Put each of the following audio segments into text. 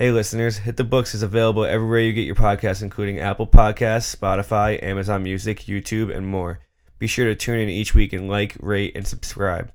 Hey, listeners, Hit the Books is available everywhere you get your podcasts, including Apple Podcasts, Spotify, Amazon Music, YouTube, and more. Be sure to tune in each week and like, rate, and subscribe.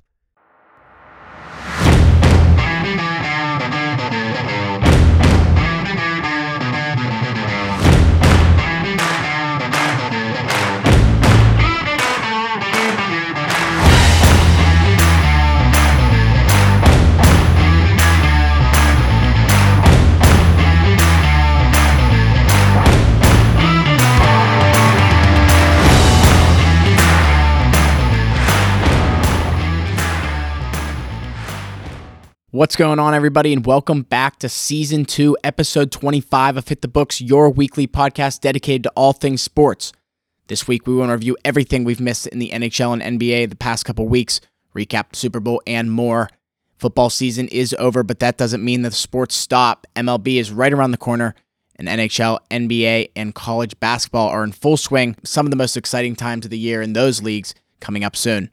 What's going on, everybody, and welcome back to season two, episode 25 of Hit the Books, your weekly podcast dedicated to all things sports. This week, we want to review everything we've missed in the NHL and NBA the past couple weeks, recap the Super Bowl, and more. Football season is over, but that doesn't mean that the sports stop. MLB is right around the corner, and NHL, NBA, and college basketball are in full swing. Some of the most exciting times of the year in those leagues coming up soon.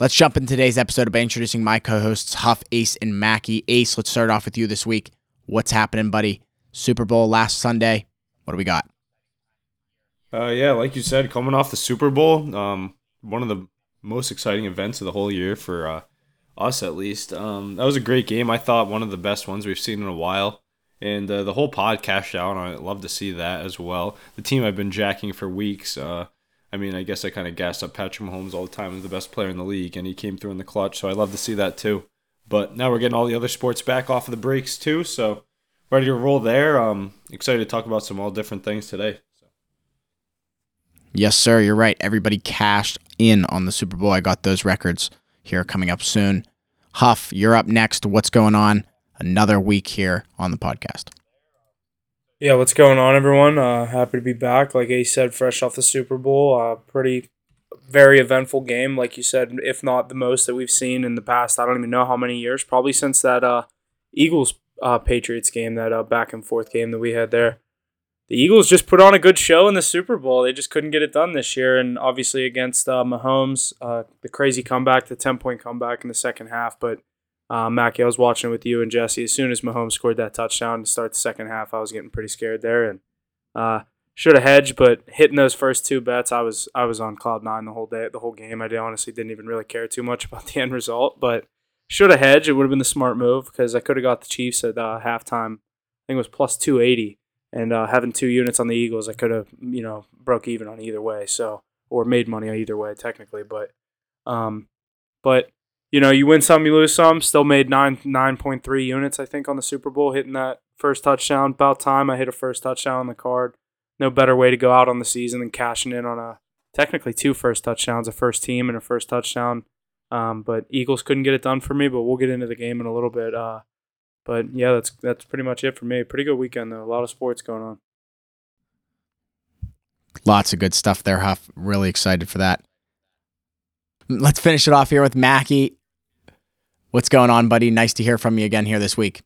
Let's jump in today's episode by introducing my co-hosts Huff, Ace, and Mackie. Ace, let's start off with you this week. What's happening, buddy? Super Bowl last Sunday. What do we got? Uh, yeah, like you said, coming off the Super Bowl, um, one of the most exciting events of the whole year for uh, us, at least. Um, that was a great game. I thought one of the best ones we've seen in a while, and uh, the whole pod cashed out on it. Love to see that as well. The team I've been jacking for weeks. Uh, I mean, I guess I kind of gassed up Patrick Mahomes all the time as the best player in the league, and he came through in the clutch. So I love to see that too. But now we're getting all the other sports back off of the breaks too. So ready to roll there. Um, excited to talk about some all different things today. So. Yes, sir. You're right. Everybody cashed in on the Super Bowl. I got those records here coming up soon. Huff, you're up next. What's going on? Another week here on the podcast. Yeah, what's going on, everyone? Uh, happy to be back. Like Ace said, fresh off the Super Bowl. Uh, pretty, very eventful game. Like you said, if not the most that we've seen in the past, I don't even know how many years. Probably since that uh, Eagles uh, Patriots game, that uh, back and forth game that we had there. The Eagles just put on a good show in the Super Bowl. They just couldn't get it done this year, and obviously against uh, Mahomes, uh, the crazy comeback, the ten point comeback in the second half, but uh, Mackie, I was watching with you and Jesse. As soon as Mahomes scored that touchdown to start the second half, I was getting pretty scared there, and uh, should have hedged. But hitting those first two bets, I was I was on cloud nine the whole day, the whole game. I honestly didn't even really care too much about the end result, but should have hedged. It would have been the smart move because I could have got the Chiefs at uh, halftime. I think it was plus two eighty, and uh, having two units on the Eagles, I could have you know broke even on either way. So or made money either way technically, but um, but you know, you win some, you lose some. Still made nine nine point three units, I think, on the Super Bowl, hitting that first touchdown. About time I hit a first touchdown on the card. No better way to go out on the season than cashing in on a technically two first touchdowns, a first team and a first touchdown. Um, but Eagles couldn't get it done for me. But we'll get into the game in a little bit. Uh, but yeah, that's that's pretty much it for me. Pretty good weekend though. A lot of sports going on. Lots of good stuff there, Huff. Really excited for that. Let's finish it off here with Mackie. What's going on, buddy? Nice to hear from you again here this week.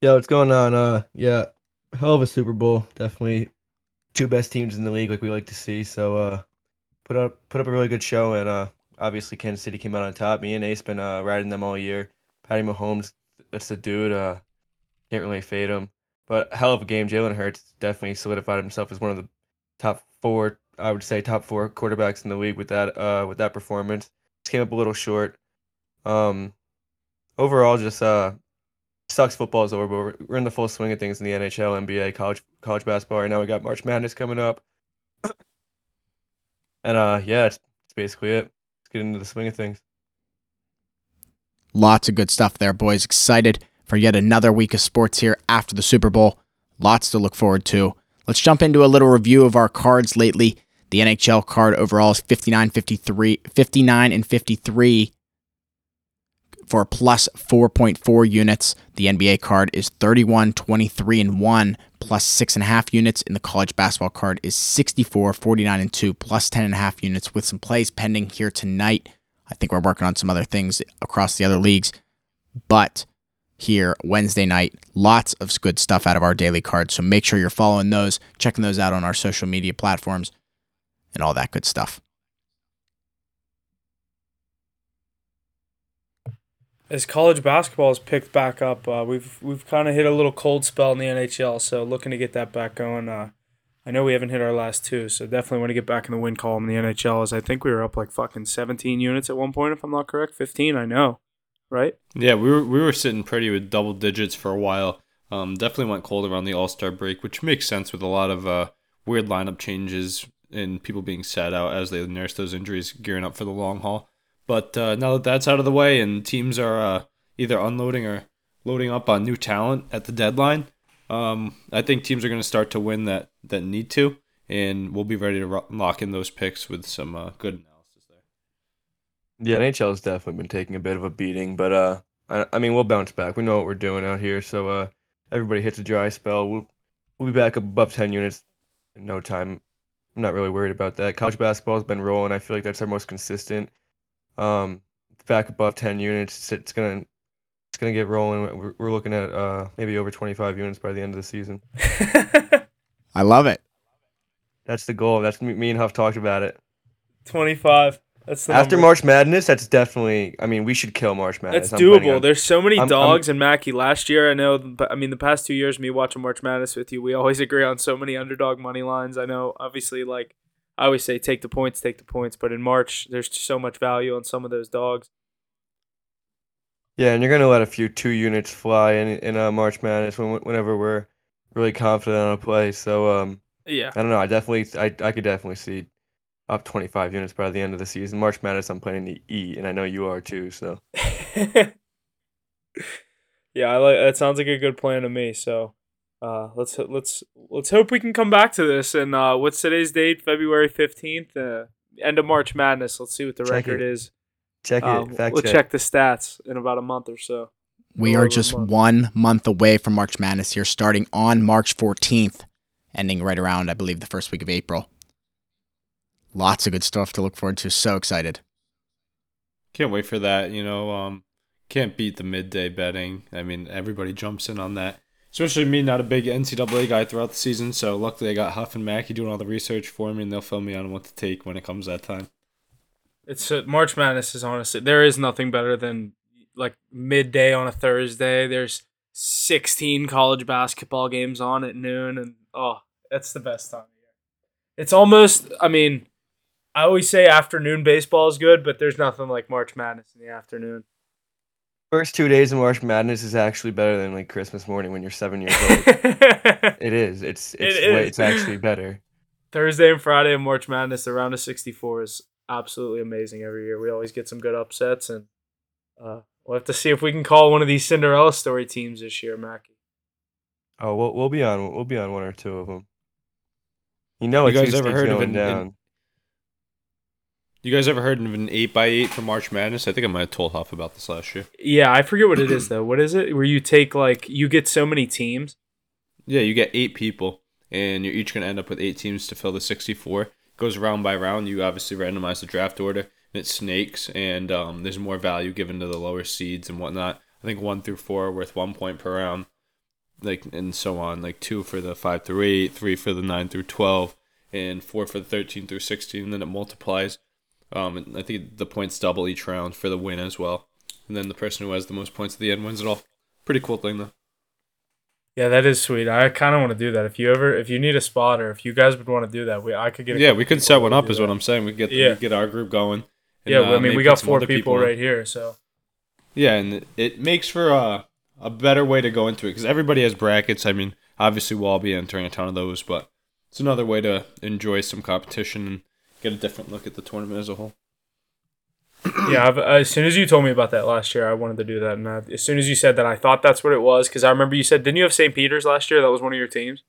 Yeah, what's going on? Uh, yeah, hell of a Super Bowl. Definitely two best teams in the league, like we like to see. So, uh, put up put up a really good show, and uh, obviously Kansas City came out on top. Me and Ace been uh, riding them all year. Patty Mahomes, that's the dude. Uh, can't really fade him, but hell of a game. Jalen Hurts definitely solidified himself as one of the top four. I would say top four quarterbacks in the league with that uh with that performance. Came up a little short. Um, overall, just uh, sucks football is over, but we're, we're in the full swing of things in the NHL, NBA, college college basketball. Right now, we got March Madness coming up, and uh, yeah, it's, it's basically it. Let's get into the swing of things. Lots of good stuff there, boys. Excited for yet another week of sports here after the Super Bowl. Lots to look forward to. Let's jump into a little review of our cards lately. The NHL card overall is 59 53 59 and 53 for plus 4.4 units. The NBA card is 31, 23, and 1 plus 6.5 units. And the college basketball card is 64, 49, and 2 plus 10.5 units with some plays pending here tonight. I think we're working on some other things across the other leagues. But here Wednesday night, lots of good stuff out of our daily cards. So make sure you're following those, checking those out on our social media platforms, and all that good stuff. As college basketball has picked back up, uh, we've we've kind of hit a little cold spell in the NHL. So looking to get that back going. Uh, I know we haven't hit our last two, so definitely want to get back in the win column in the NHL. As I think we were up like fucking 17 units at one point, if I'm not correct. 15, I know, right? Yeah, we were we were sitting pretty with double digits for a while. Um, definitely went cold around the All Star break, which makes sense with a lot of uh, weird lineup changes and people being sat out as they nurse those injuries, gearing up for the long haul. But uh, now that that's out of the way and teams are uh, either unloading or loading up on new talent at the deadline, um, I think teams are going to start to win that that need to, and we'll be ready to ro- lock in those picks with some uh, good analysis there. Yeah, NHL has definitely been taking a bit of a beating, but uh, I, I mean we'll bounce back. We know what we're doing out here, so uh, everybody hits a dry spell. We'll we'll be back above ten units in no time. I'm not really worried about that. College basketball has been rolling. I feel like that's our most consistent. Um, back above ten units, it's gonna it's gonna get rolling. We're, we're looking at uh maybe over 25 units by the end of the season. I love it. That's the goal. That's me, me and Huff talked about it. 25. That's the After number. March Madness, that's definitely. I mean, we should kill March Madness. That's I'm doable. on- There's so many I'm- I'm- dogs and Mackie. Last year, I know. I mean, the past two years, me watching March Madness with you, we always agree on so many underdog money lines. I know, obviously, like I always say, take the points, take the points. But in March, there's so much value on some of those dogs. Yeah, and you're gonna let a few two units fly in in uh, March Madness when, whenever we're really confident on a play. So um, Yeah. I don't know. I definitely, I, I could definitely see up 25 units by the end of the season. March Madness, I'm planning to eat, and I know you are too. So yeah, I like that. Sounds like a good plan to me. So, uh, let's let's let's hope we can come back to this. And uh, what's today's date? February fifteenth. Uh, end of March Madness. Let's see what the Check record it. is. check Uh, it, fact we'll check. check the stats in about a month or so. We are just month. one month away from March Madness here, starting on March 14th, ending right around, I believe, the first week of April. Lots of good stuff to look forward to. So excited. Can't wait for that. You know, um, can't beat the midday betting. I mean, everybody jumps in on that. Especially me, not a big NCAA guy throughout the season. So luckily, I got Huff and Mackie doing all the research for me, and they'll fill me on what to take when it comes that time. It's uh, March Madness is honestly there is nothing better than like midday on a Thursday. There's 16 college basketball games on at noon, and oh, that's the best time of year. It's almost. I mean, I always say afternoon baseball is good, but there's nothing like March Madness in the afternoon. First two days of March Madness is actually better than like Christmas morning when you're seven years old. it is. It's it's It way, is. it's actually better. Thursday and Friday of March Madness, the round of 64 is absolutely amazing every year. We always get some good upsets, and uh, we'll have to see if we can call one of these Cinderella story teams this year, Mackie. Oh, we'll we'll be on we'll be on one or two of them. You know, You it's guys ever heard of going an- an- down. You guys ever heard of an eight by eight for March Madness? I think I might have told Huff about this last year. Yeah, I forget what it is though. What is it? Where you take like you get so many teams. Yeah, you get eight people, and you're each going to end up with eight teams to fill the 64. goes round by round. You obviously randomize the draft order, and it snakes, and um, there's more value given to the lower seeds and whatnot. I think one through four are worth one point per round, like and so on. Like two for the five through eight, three for the nine through twelve, and four for the thirteen through sixteen. And then it multiplies. Um, and I think the points double each round for the win as well. And then the person who has the most points at the end wins it all. Pretty cool thing though. Yeah, that is sweet. I kind of want to do that. If you ever, if you need a spot or if you guys would want to do that, we I could get. Yeah, we could set one up. Is that. what I'm saying. We get Yeah. we get our group going. and, Yeah, uh, I mean, we got four other people, right here, so Yeah, and it, it makes for a a better way to go into it because everybody has brackets. I mean, obviously we'll all be entering a ton of those, but it's another way to enjoy some competition and get a different look at the tournament as a whole. yeah. I've, as soon as you told me about that last year, I wanted to do that, and I, as soon as you said that, I thought that's what it was because I remember you said, didn't you have St. Peter's last year? That was one of your teams.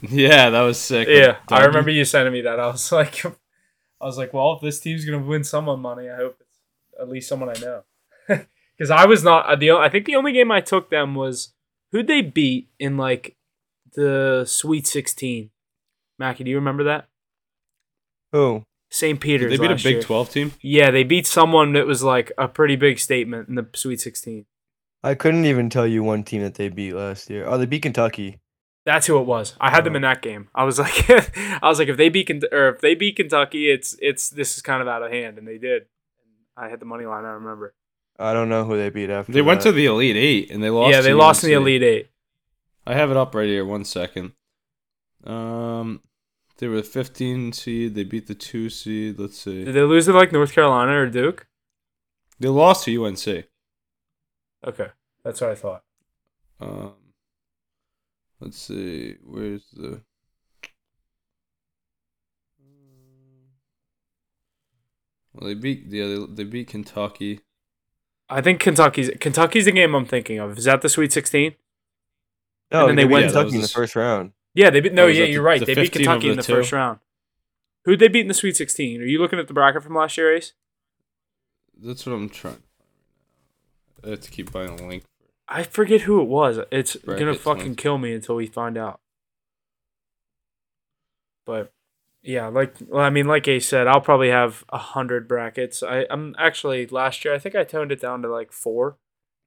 Yeah, that was sick. Yeah, I remember you sending me that. I was like, I was like, well, if this team's gonna win someone money, I hope it's at least someone I know. Because I was not uh, the. o- I think the only game I took them was who'd they beat in like the Sweet Sixteen. Mackie, do you remember that? Who? St. Did Peter's. they beat a Big year. Twelve team. Yeah, they beat someone that was like a pretty big statement in the Sweet Sixteen. I couldn't even tell you one team that they beat last year. Oh, they beat Kentucky. That's who it was. I had them Oh. in that game. I was like, I was like, if they beat Kent- or if they beat Kentucky, it's it's this is kind of out of hand, and they did. I had the money line. I remember. I don't know who they beat after. They went that. to the Elite Eight and they lost. yeah, they to lost in the Elite Eight. I have it up right here. One second. Um, they were the 15 seed. They beat the two seed. Let's see. Did they lose to like North Carolina or Duke? They lost to UNC. Okay, that's what I thought. Um, let's see. Where's the? Well, they beat yeah they, they beat Kentucky. I think Kentucky's Kentucky's the game I'm thinking of. Is that the Sweet 16? No, and then they beat went- Yeah, Kentucky was in the the- first round. Yeah, they beat. No, yeah, you're the- right. the They beat Kentucky over in the the two? first round. Who'd they beat in the Sweet 16? Are you looking at the bracket from last year, Ace? That's what I'm trying. I have to keep buying a link. I forget who it was. It's gonna fucking 20. kill me until we find out. But yeah, like well, I mean, like Ace said, I'll probably have a hundred brackets. I, I'm actually last year I think I toned it down to like four,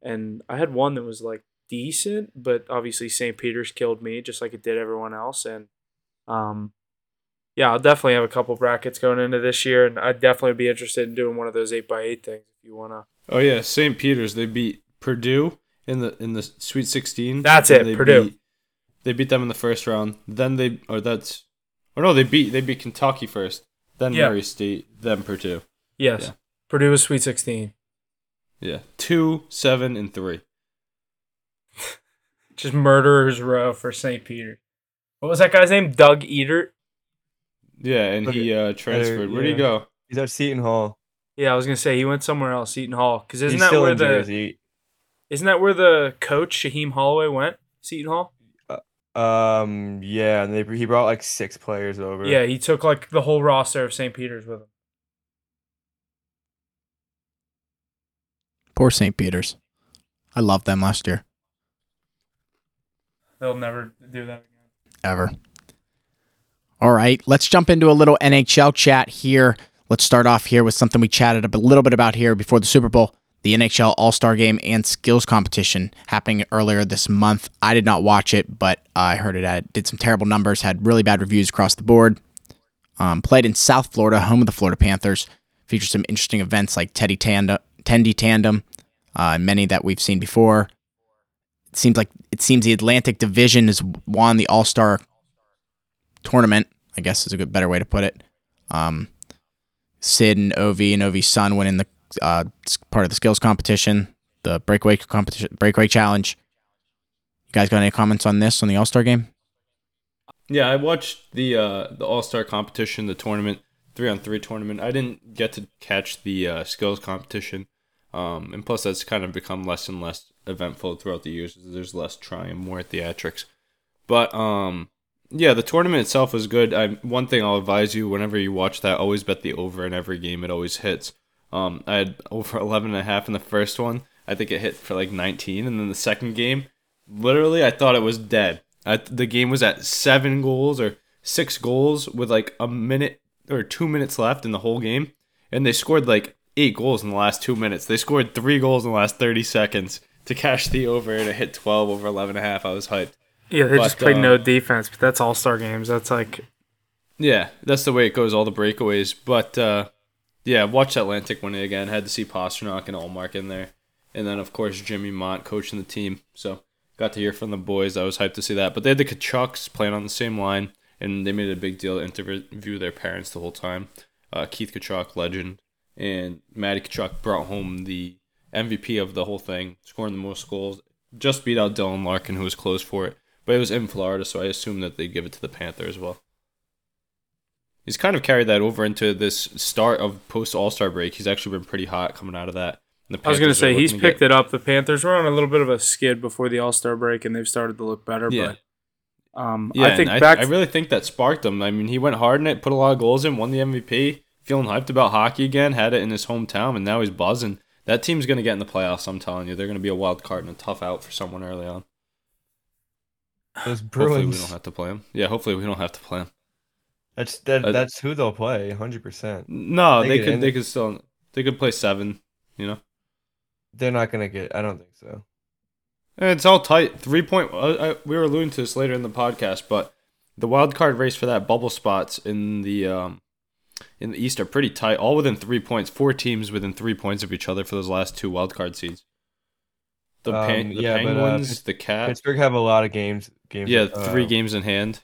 and I had one that was like decent, but obviously St. Peter's killed me just like it did everyone else, and um, yeah, I'll definitely have a couple brackets going into this year, and I'd definitely be interested in doing one of those eight by eight things if you wanna. Oh yeah, St. Peter's. They beat Purdue in the in the Sweet 16. That's it, they Purdue. Beat, they beat them in the first round. Then they or that's or no, they beat they beat Kentucky first. Then Yeah. Murray State. Then Purdue. Yes, Yeah. Purdue was Sweet Sixteen. Yeah, two, seven, and three. Just murderers row for St. Peter. What was that guy's name? Doug Edert. Yeah, and he uh, transferred. Where would he go? He's at Seton Hall. Yeah, I was gonna say he went somewhere else, Seton Hall. Because isn't He's that still where in the Jersey. isn't that where the coach Shaheen Holloway went? Seton Hall. Um, yeah, and they he brought like six players over. Yeah, he took like the whole roster of St. Peter's with him. Poor St. Peter's. I loved them last year. They'll never do that again. ever. All right, let's jump into a little NHL chat here. Let's start off here with something we chatted a little bit about here before the Super Bowl the NHL All Star Game and Skills Competition happening earlier this month. I did not watch it, but I heard it had, did some terrible numbers, had really bad reviews across the board. Um, played in South Florida, home of the Florida Panthers. Featured some interesting events like Teddy Tandem, Tendy Tandem, uh, many that we've seen before. It seems like it seems the Atlantic Division has won the All Star tournament. I guess is a good better way to put it. Um, Sid and Ovi and Ovi's son winning the uh, part of the skills competition, the breakaway competition, breakaway challenge. You guys got any comments on this on the All Star game? Yeah, I watched the uh, the All Star competition, the tournament, three on three tournament. I didn't get to catch the uh, skills competition, um, and plus that's kind of become less and less eventful throughout the years. There's less trying, more theatrics. But um, yeah, the tournament itself was good. I one thing I'll advise you whenever you watch that, always bet the over in every game. It always hits. Um, I had over 11 and a half in the first one. I think it hit for like 19, and then the second game, literally, I thought it was dead. I, the game was at seven goals or six goals with like a minute or two minutes left in the whole game, and they scored like eight goals in the last two minutes. They scored three goals in the last 30 seconds to cash the over, and it hit 12 over 11 and a half. I was hyped. Yeah, they just played uh, no defense, but that's All Star games. That's like Yeah, that's the way it goes. All the breakaways, but uh, yeah, watch Atlantic win it again. Had to see Pastrnak and Ullmark in there, and then of course Jimmy Mont coaching the team. So got to hear from the boys. I was hyped to see that. But they had the Tkachuks playing on the same line, and they made a big deal to interview their parents the whole time. Uh, Keith Tkachuk, legend, and Matty Tkachuk brought home the MVP of the whole thing, scoring the most goals. Just beat out Dylan Larkin, who was close for it. But it was in Florida, so I assume that they'd give it to the Panther as well. He's kind of carried that over into this start of post All Star break. He's actually been pretty hot coming out of that. The I was gonna say, he's to picked get- it up. The Panthers were on a little bit of a skid before the All Star break, and they've started to look better. Yeah. But um, Yeah, I think back. I, really think that sparked him. I mean, he went hard in it, put a lot of goals in, won the MVP, feeling hyped about hockey again, had it in his hometown, and now he's buzzing. That team's going to get in the playoffs, I'm telling you. They're going to be a wild card and a tough out for someone early on. Those Bruins. Hopefully, we don't have to play them. Yeah, hopefully, we don't have to play them. That's that, Uh, that's who they'll play, hundred percent. No, They they, could they could still they could play seven, you know. They're not gonna get. I don't think so. And it's all tight. Three point. Uh, I, we were alluding to this later in the podcast, but the wild card race for that bubble spots in the um, in the East are pretty tight, all within three points. Four teams within three points of each other for those last two wildcard seeds. The, Um, Pan- the yeah, but, uh, Penguins, the Cats. Pittsburgh have a lot of games. Games. Yeah, uh, three games in hand.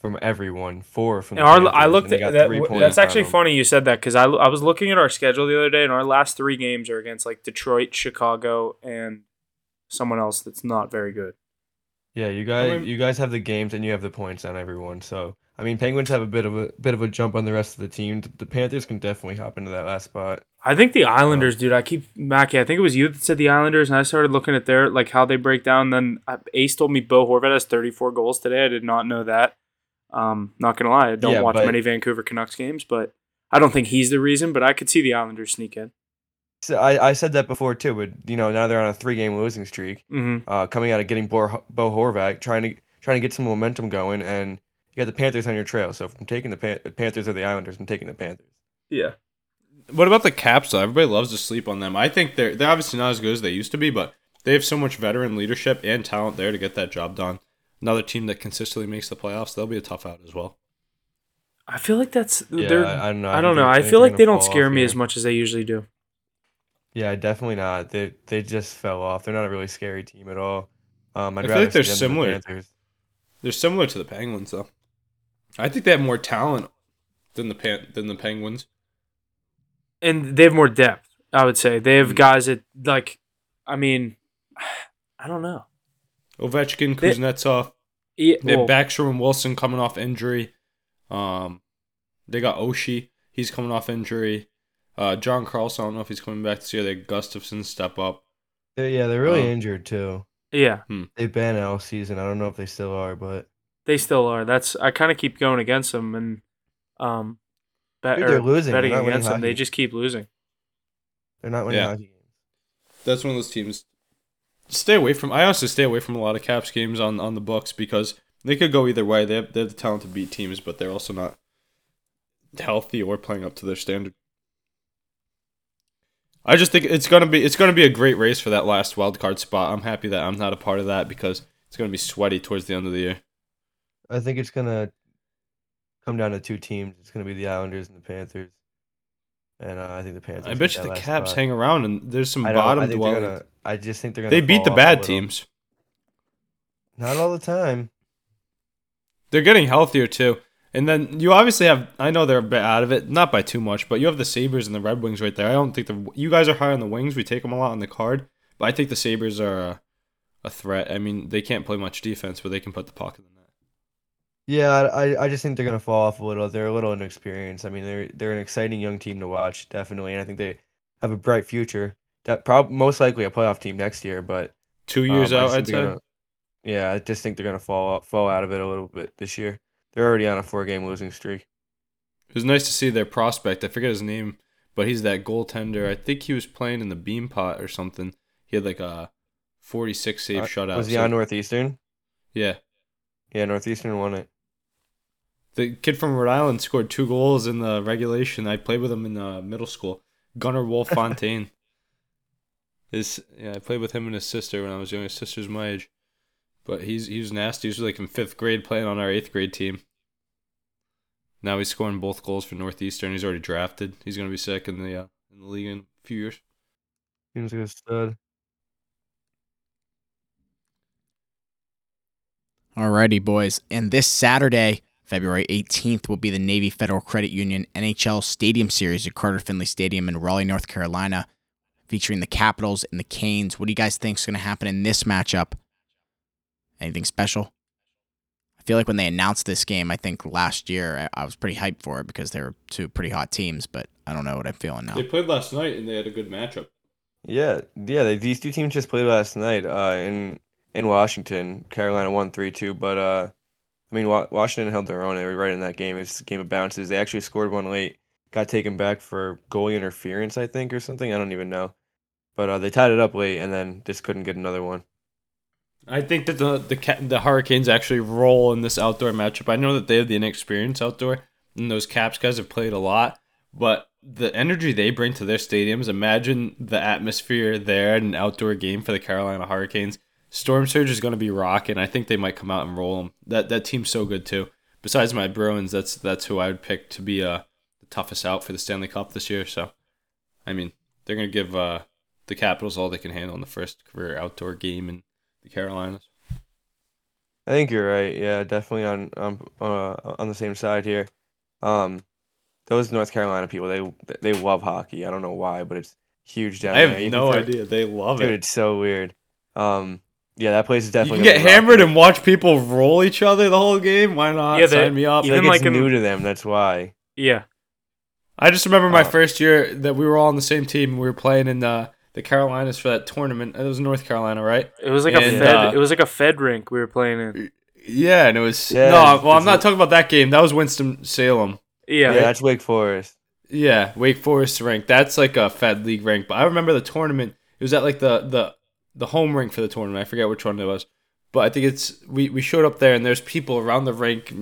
from everyone. Four from. And The our, Panthers, I looked at that. three That's actually funny you said that because I, I was looking at our schedule the other day, and our last three games are against like Detroit, Chicago, and someone else that's not very good. Yeah, you guys, mean- you guys have the games and you have the points on everyone. So I mean, Penguins have a bit of a bit of a jump on the rest of the team. The Panthers can definitely hop into that last spot. I think the Islanders, dude. I keep Mackie. I think it was you that said the Islanders, and I started looking at their like how they break down. Then Ace told me Bo Horvat has 34 goals today. I did not know that. Um, not gonna lie, I don't Yeah, watch but- many Vancouver Canucks games, but I don't think he's the reason. But I could see the Islanders sneak in. So I, I said that before too, but you know now they're on a three game losing streak. Mm-hmm. Uh, coming out of getting Bo, Bo Horvat, trying to trying to get some momentum going, and you got the Panthers on your trail. So if I'm taking the, Pan- Panthers or the Islanders, I'm taking the Panthers. Yeah. What about the Caps though? Everybody loves to sleep on them. I think they're they're obviously not as good as they used to be, but they have so much veteran leadership and talent there to get that job done. Another team that consistently makes the playoffs, they'll be a tough out as well. I feel like that's Yeah, they're. I, I don't know. I don't know. I feel like they don't scare me here. as much as they usually do. Yeah, definitely not. They they just fell off. They're not a really scary team at all. Um, I'd I feel rather like they're see them than the similar. They're similar to the Penguins though. I think they have more talent than the Pan- than the Penguins. and they have more depth. I would say they have Mm. guys that like. I mean, I don't know. Ovechkin, They- Kuznetsov, Yeah, they well, have Backstrom and Wilson coming off injury. Um, they got Oshie, he's coming off injury. Uh, John Carlson, I don't know if he's coming back this year. They Gustafsson step up. They're- yeah, they're really Um, injured too. yeah, They've been all season. I don't know if they still are, but they still are. That's I kind of keep going against them and um, bet, Dude, they're or losing. They're betting against them. They just keep losing. they're not winning Yeah. hockey games. That's one of those teams. Stay away from. I honestly stay away from a lot of Caps games on on the books because they could go either way. They have, they have the talent to beat teams, but they're also not healthy or playing up to their standard. I just think it's gonna be it's gonna be a great race for that last wild card spot. I'm happy that I'm not a part of that because it's gonna be sweaty towards the end of the year. I think it's gonna come down to two teams. It's gonna be the Islanders and the Panthers. And uh, I think the Panthers. I bet you the Caps spot. hang around and there's some I know, I bottom dwellers. gonna. I just think they're gonna. They beat the fall off a bad teams. Not all the time. They're getting healthier too. And then you obviously have I know they're a bit out of it, not by too much, but you have the Sabres and the Red Wings right there. I don't think the you guys are high on the Wings. We take them a lot on the card, but I think the Sabres are a, a threat. I mean, they can't play much defense, but they can put the puck in the net. Yeah, I I just think they're gonna fall off a little. They're a little inexperienced. I mean, they're they're an exciting young team to watch, definitely, and I think they have a bright future. That prob most likely a playoff team next year, but Two years um, out, I'd say. gonna- yeah, I just think they're gonna fall out, fall out of it a little bit this year. They're already on a four game losing streak. It was nice to see their prospect. I forget his name, but he's that goaltender. I think he was playing in the Beanpot or something. He had like a forty-six save Uh, shutout. Was he so- on Northeastern? Yeah, Yeah, Northeastern won it. The kid from Rhode Island scored two goals in the regulation. I played with him in uh, middle school. Gunnarwolfe Fontaine. His yeah, I played with him and his sister when I was young. His sister's my age, but he's he was nasty. He was like in fifth grade playing on our eighth grade team. Now he's scoring both goals for Northeastern. He's already drafted. He's gonna be sick in the uh, in the league in a few years. Seems like a stud. Alrighty, boys. And this Saturday, February 18th, will be the Navy Federal Credit Union NHL Stadium Series at Carter Finley Stadium in Raleigh, North Carolina, featuring the Capitals and the Canes. What do you guys think is going to happen in this matchup? Anything special? I feel like when they announced this game, I think last year, I, I was pretty hyped for it because they were two pretty hot teams, but I don't know what I'm feeling now. They played last night and they had a good matchup. Yeah, yeah. They, these two teams just played last night uh, in in Washington. Carolina won three two, but uh, I mean Washington held their own. Right in that game. It's a game of bounces. They actually scored one late, got taken back for goalie interference, I think, or something. I don't even know. But uh, they tied it up late and then just couldn't get another one. I think that the the the Hurricanes actually roll in this outdoor matchup. I know that they have the inexperience outdoor, and those Caps guys have played a lot, but the energy they bring to their stadiums. Imagine the atmosphere there in an outdoor game for the Carolina Hurricanes. Storm Surge is going to be rocking. I think they might come out and roll them. That that team's so good too. Besides my Bruins, that's that's who I would pick to be uh, the toughest out for the Stanley Cup this year. So, I mean, they're gonna give uh, the Capitals all they can handle in the first career outdoor game in the Carolinas. I think you're right. Yeah, definitely on on uh, on the same side here. Um, those North Carolina people, they they love hockey. I don't know why, but it's huge down I there. have Even no idea. They love Dude, it. it's so weird. Um, yeah, that place is definitely. You definitely can get hammered rocking. and watch people roll each other the whole game. Why not? Yeah, they- Sign me up. Like, even it's like in- new to them. That's why. Yeah. I just remember my Uh, first year that we were all on the same team. We were playing in the the Carolinas for that tournament. It was North Carolina, right? It was like a Fed. uh, it was like a Fed rink we were playing in. Yeah, and it was Yeah, no. Well, I'm not a- talking about that game. That was Winston Salem. Yeah. Yeah, that's Wake Forest. Yeah, Wake Forest rank. That's like a Fed League rank. But I remember the tournament. It was at like the the the home rink for the tournament. I forget which one it was. But I think it's we we showed up there and there's people around the rink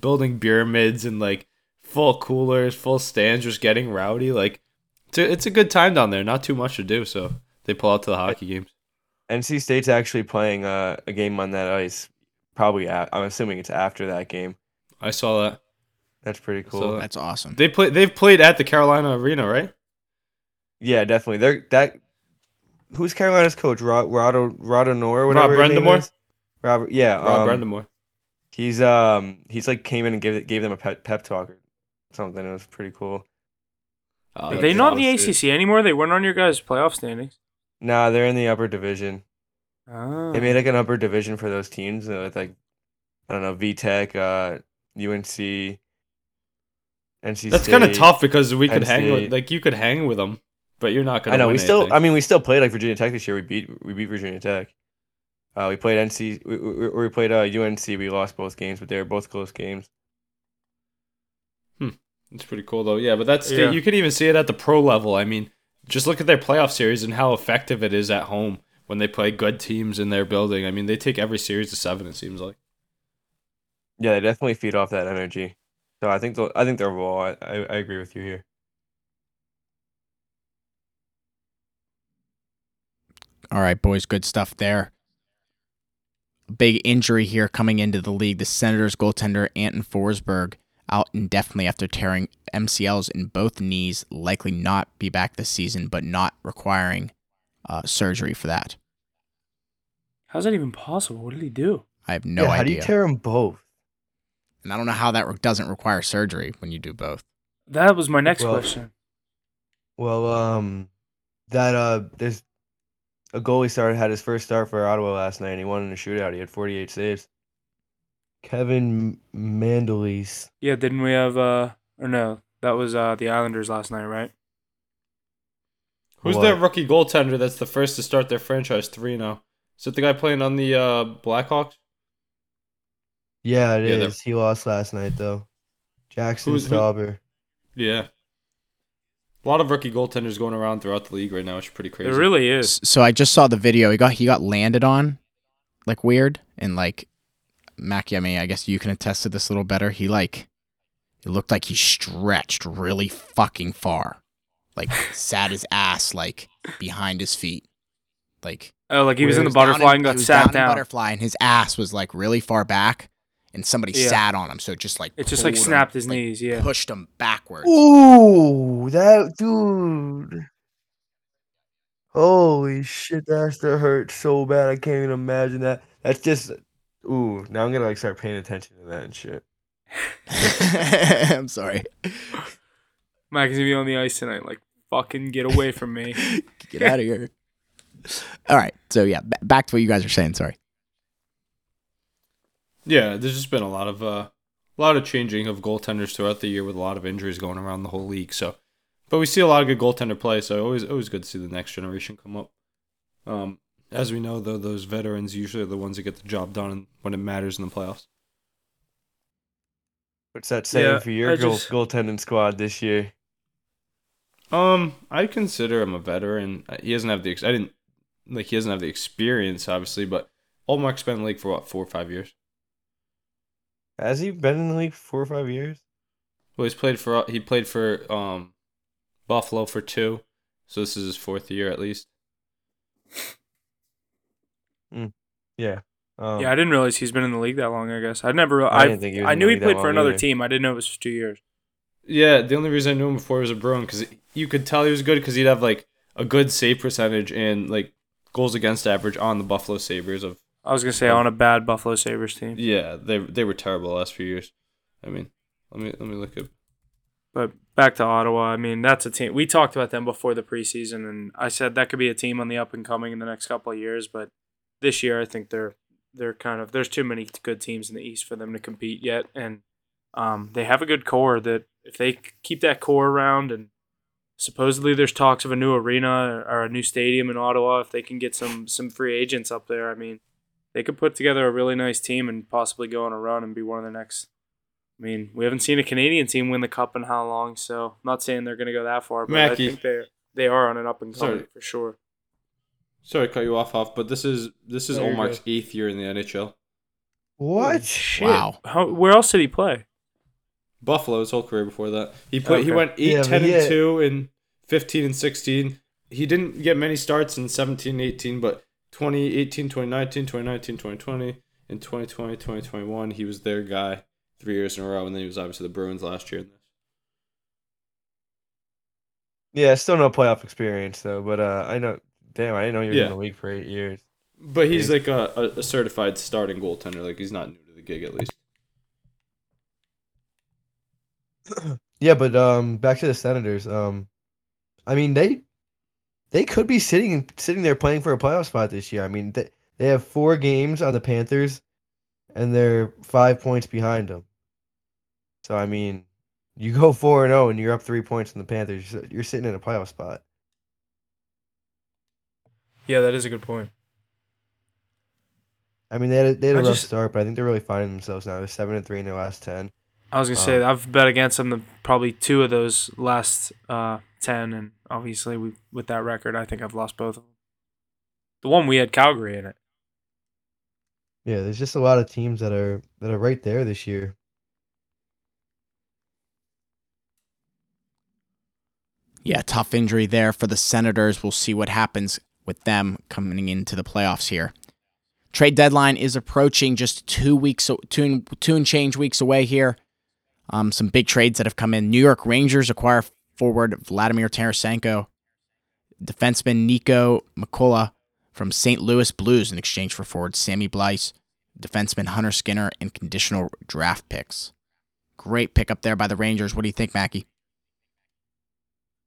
building pyramids and like full coolers, full stands, just getting rowdy. Like it's a, it's a good time down there. Not too much to do, so they pull out to the hockey games. NC State's actually playing uh, a game on that ice. Probably, I'm assuming it's after that game. I saw that. That's pretty cool. So- That's awesome. They play. They've played at the Carolina Arena, right? yeah, definitely. They're that. Who's Carolina's coach? Rod Rod Rodonor, whatever. his name Brind'Amour? is? Robert. Yeah. Rob um, Brind'Amour. He's um he's like came in and gave gave them a pep, pep talk or something. It was pretty cool. Oh, Are they not in the awesome. ACC anymore? They weren't on your guys' playoff standings. Nah, they're in the upper division. Oh. They made like an upper division for those teams uh, with like I don't know VTech, uh, UNC, NC That's kind of tough because we could Penn hang with like you could hang with them, but you're not gonna. I know win we still. I mean, we still played like Virginia Tech this year. We beat we beat Virginia Tech. Uh, we played NC. We, we, we played uh, UNC. We lost both games, but they were both close games. Hmm, It's pretty cool though. Yeah, but that's Yeah. you can even see it at the pro level. I mean, just look at their playoff series and how effective it is at home when they play good teams in their building. I mean, they take every series to seven. It seems like. Yeah, they definitely feed off that energy. So I think they'll, I think they're raw. I, I I agree with you here. All right, boys, good stuff there. Big injury here coming into the league. The Senators goaltender Anton Forsberg out indefinitely after tearing MCLs in both knees, likely not be back this season, but not requiring uh, surgery for that. How's that even possible? What did he do? I have no yeah, How do you tear them both? and I don't know how that re- doesn't require surgery when you do both. That was my next Well- question. Well, um, that uh, there's a goalie started had his first start for Ottawa last night, and he won in a shootout. He had 48 saves. Kevin Mandolese. Yeah, didn't we have uh or no, that was uh the Islanders last night, right? Who's What? their rookie goaltender that's the first to start their franchise three now? Is it the guy playing on the uh, Blackhawks? Yeah, it is. Yeah, they're- He lost last night though. Jaxson Who's- who- Stauber. Yeah. A lot of rookie goaltenders going around throughout the league right now, which is pretty crazy. It really is. So I just saw the video. He got he got landed on, like weird, and like Mackie. I mean, I guess you can attest to this a little better. He like, it looked like he stretched really fucking far, like sat his ass like behind his feet, like Oh, like he was in the down butterfly and he got was sat down in down. butterfly, and his ass was like really far back, and somebody Yeah. sat on him, so it just like It just like pulled him, snapped his like, knees, yeah. pushed him backwards. Ooh, that dude. Holy shit, that has to hurt so bad. I can't even imagine that. That's just ooh, now I'm gonna like start paying attention to that and shit. I'm sorry. Mac is gonna be on the ice tonight. Like, fucking get away from me. Get out of here. All right. So yeah, b- back to what you guys are saying. Sorry. Yeah, there's just been a lot of uh, a lot of changing of goaltenders throughout the year with a lot of injuries going around the whole league. So, but we see a lot of good goaltender play. So always always good to see the next generation come up. Um, as we know, though, those veterans usually are the ones that get the job done when it matters in the playoffs. What's that saying Yeah, for your goal, just- goaltending squad this year? Um, I consider him a veteran. Uh, He doesn't have the ex- I didn't like he doesn't have the experience, obviously, but Ullmark's been in the league for what four or five years. Has he been in the league four or five years? Well, he's played for he played for um Buffalo for two, so this is his fourth year at least. Yeah. Um, yeah, I didn't realize he's been in the league that long. I guess I never. I I didn't think he was I knew he played for another either. team. I didn't know it was for two years. Yeah, the only reason I knew him before was a Bruin because you could tell he was good because he'd have like a good save percentage and like goals against average on the Buffalo Sabres. Of I was gonna say on a bad Buffalo Sabres team. yeah, they they were terrible the last few years. I mean, let me let me look at. But back to Ottawa, I mean, that's a team. We talked about them before the preseason, and I said that could be a team on the up and coming in the next couple of years. But this year, I think they're they're kind of there's too many good teams in the East for them to compete yet, and um, they have a good core that if they keep that core around, and supposedly there's talks of a new arena or a new stadium in Ottawa, if they can get some some free agents up there, I mean, they could put together a really nice team and possibly go on a run and be one of the next I mean, we haven't seen a Canadian team win the cup in how long, so I'm not saying they're going to go that far, but Mackie. I think they they are on an up and coming for sure. Sorry to cut you off, off, but this is this is No, you're eighth year in the NHL. What? Shit. Wow. How, where else did he play? Buffalo his whole career before that. He played. He went 8, Yeah, 10, and had- two in fifteen and sixteen. He didn't get many starts in 17, 18, but 2018, 2019, 2019, 2020, and 2020, 2021, he was their guy three years in a row, and then he was obviously the Bruins last year. Yeah, still no playoff experience though. But uh, I know. Damn, I didn't know you were Yeah. in the league for eight years. But he's like a, a, a certified starting goaltender. Like he's not new to the gig at least. Yeah, but um, back to the Senators. Um, I mean they they could be sitting sitting there playing for a playoff spot this year. I mean they they have four games on the Panthers, and they're five points behind them. So I mean, you go four and zero, and you're up three points on the Panthers. You're- sitting in a playoff spot. Yeah, that is a good point. I mean, they had a, they had a I rough just- start, but I think they're really finding themselves now. They're seven and three in their last ten. I was gonna say Um, I've bet against them the, probably two of those last uh, ten, and obviously we with that record, I think I've lost both of them. The one we had Calgary in it. Yeah, there's just a lot of teams that are that are right there this year. Yeah, tough injury there for the Senators. We'll see what happens with them coming into the playoffs here. Trade deadline is approaching just two weeks, two and, two and change weeks away here. Um, some big trades that have come in. New York Rangers acquire forward Vladimir Tarasenko, defenseman Niko Mikkola from St. Louis Blues in exchange for forward Sammy Blais, defenseman Hunter Skinner, and conditional draft picks. Great pickup there by the Rangers. What do you think, Mackie?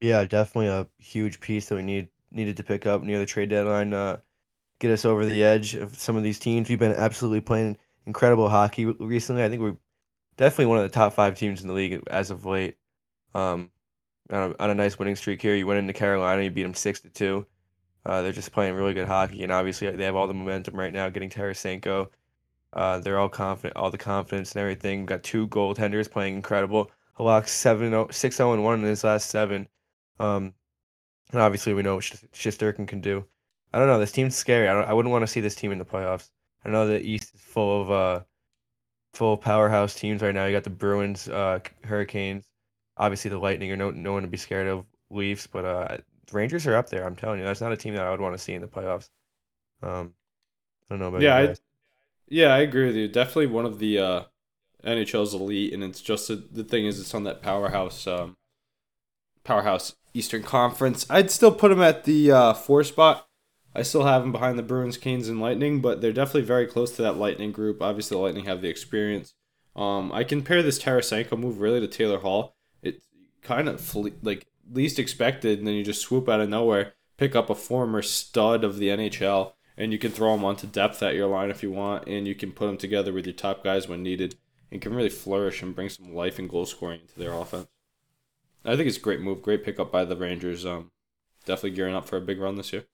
Yeah, definitely a huge piece that we need needed to pick up near the trade deadline. Uh, get us over the edge of some of these teams. We've been absolutely playing incredible hockey recently. I think we're definitely one of the top five teams in the league as of late. Um, on a, on a nice winning streak here. You went into Carolina, you beat them six to two. Uh, they're just playing really good hockey, and obviously they have all the momentum right now. Getting Tarasenko, uh, they're all confident, all the confidence and everything. We've got two goaltenders playing incredible. Halak seven oh six zero and one in his last seven. Um, and obviously we know what Sh- Shesterkin can do. I don't know. This team's scary. I don't. I wouldn't want to see this team in the playoffs. I know the East is full of uh, full powerhouse teams right now. You got the Bruins, uh, Hurricanes, obviously the Lightning are no no one to be scared of. Leafs, but uh, Rangers are up there. I'm telling you, that's not a team that I would want to see in the playoffs. Um, I don't know about Yeah, you I- Yeah, I agree with you. Definitely one of the uh, NHL's elite, and it's just a, the thing is it's on that powerhouse, um, powerhouse Eastern Conference. I'd still put them at the uh, four spot. I still have them behind the Bruins, Canes, and Lightning, but they're definitely very close to that Lightning group. Obviously, the Lightning have the experience. Um, I compare this Tarasenko move really to Taylor Hall. It's kind of fle- like least expected, and then you just swoop out of nowhere, pick up a former stud of the NHL, and you can throw them onto depth at your line if you want, and you can put them together with your top guys when needed, and can really flourish and bring some life and goal scoring into their offense. I think it's a great move, great pickup by the Rangers. Um, definitely gearing up for a big run this year.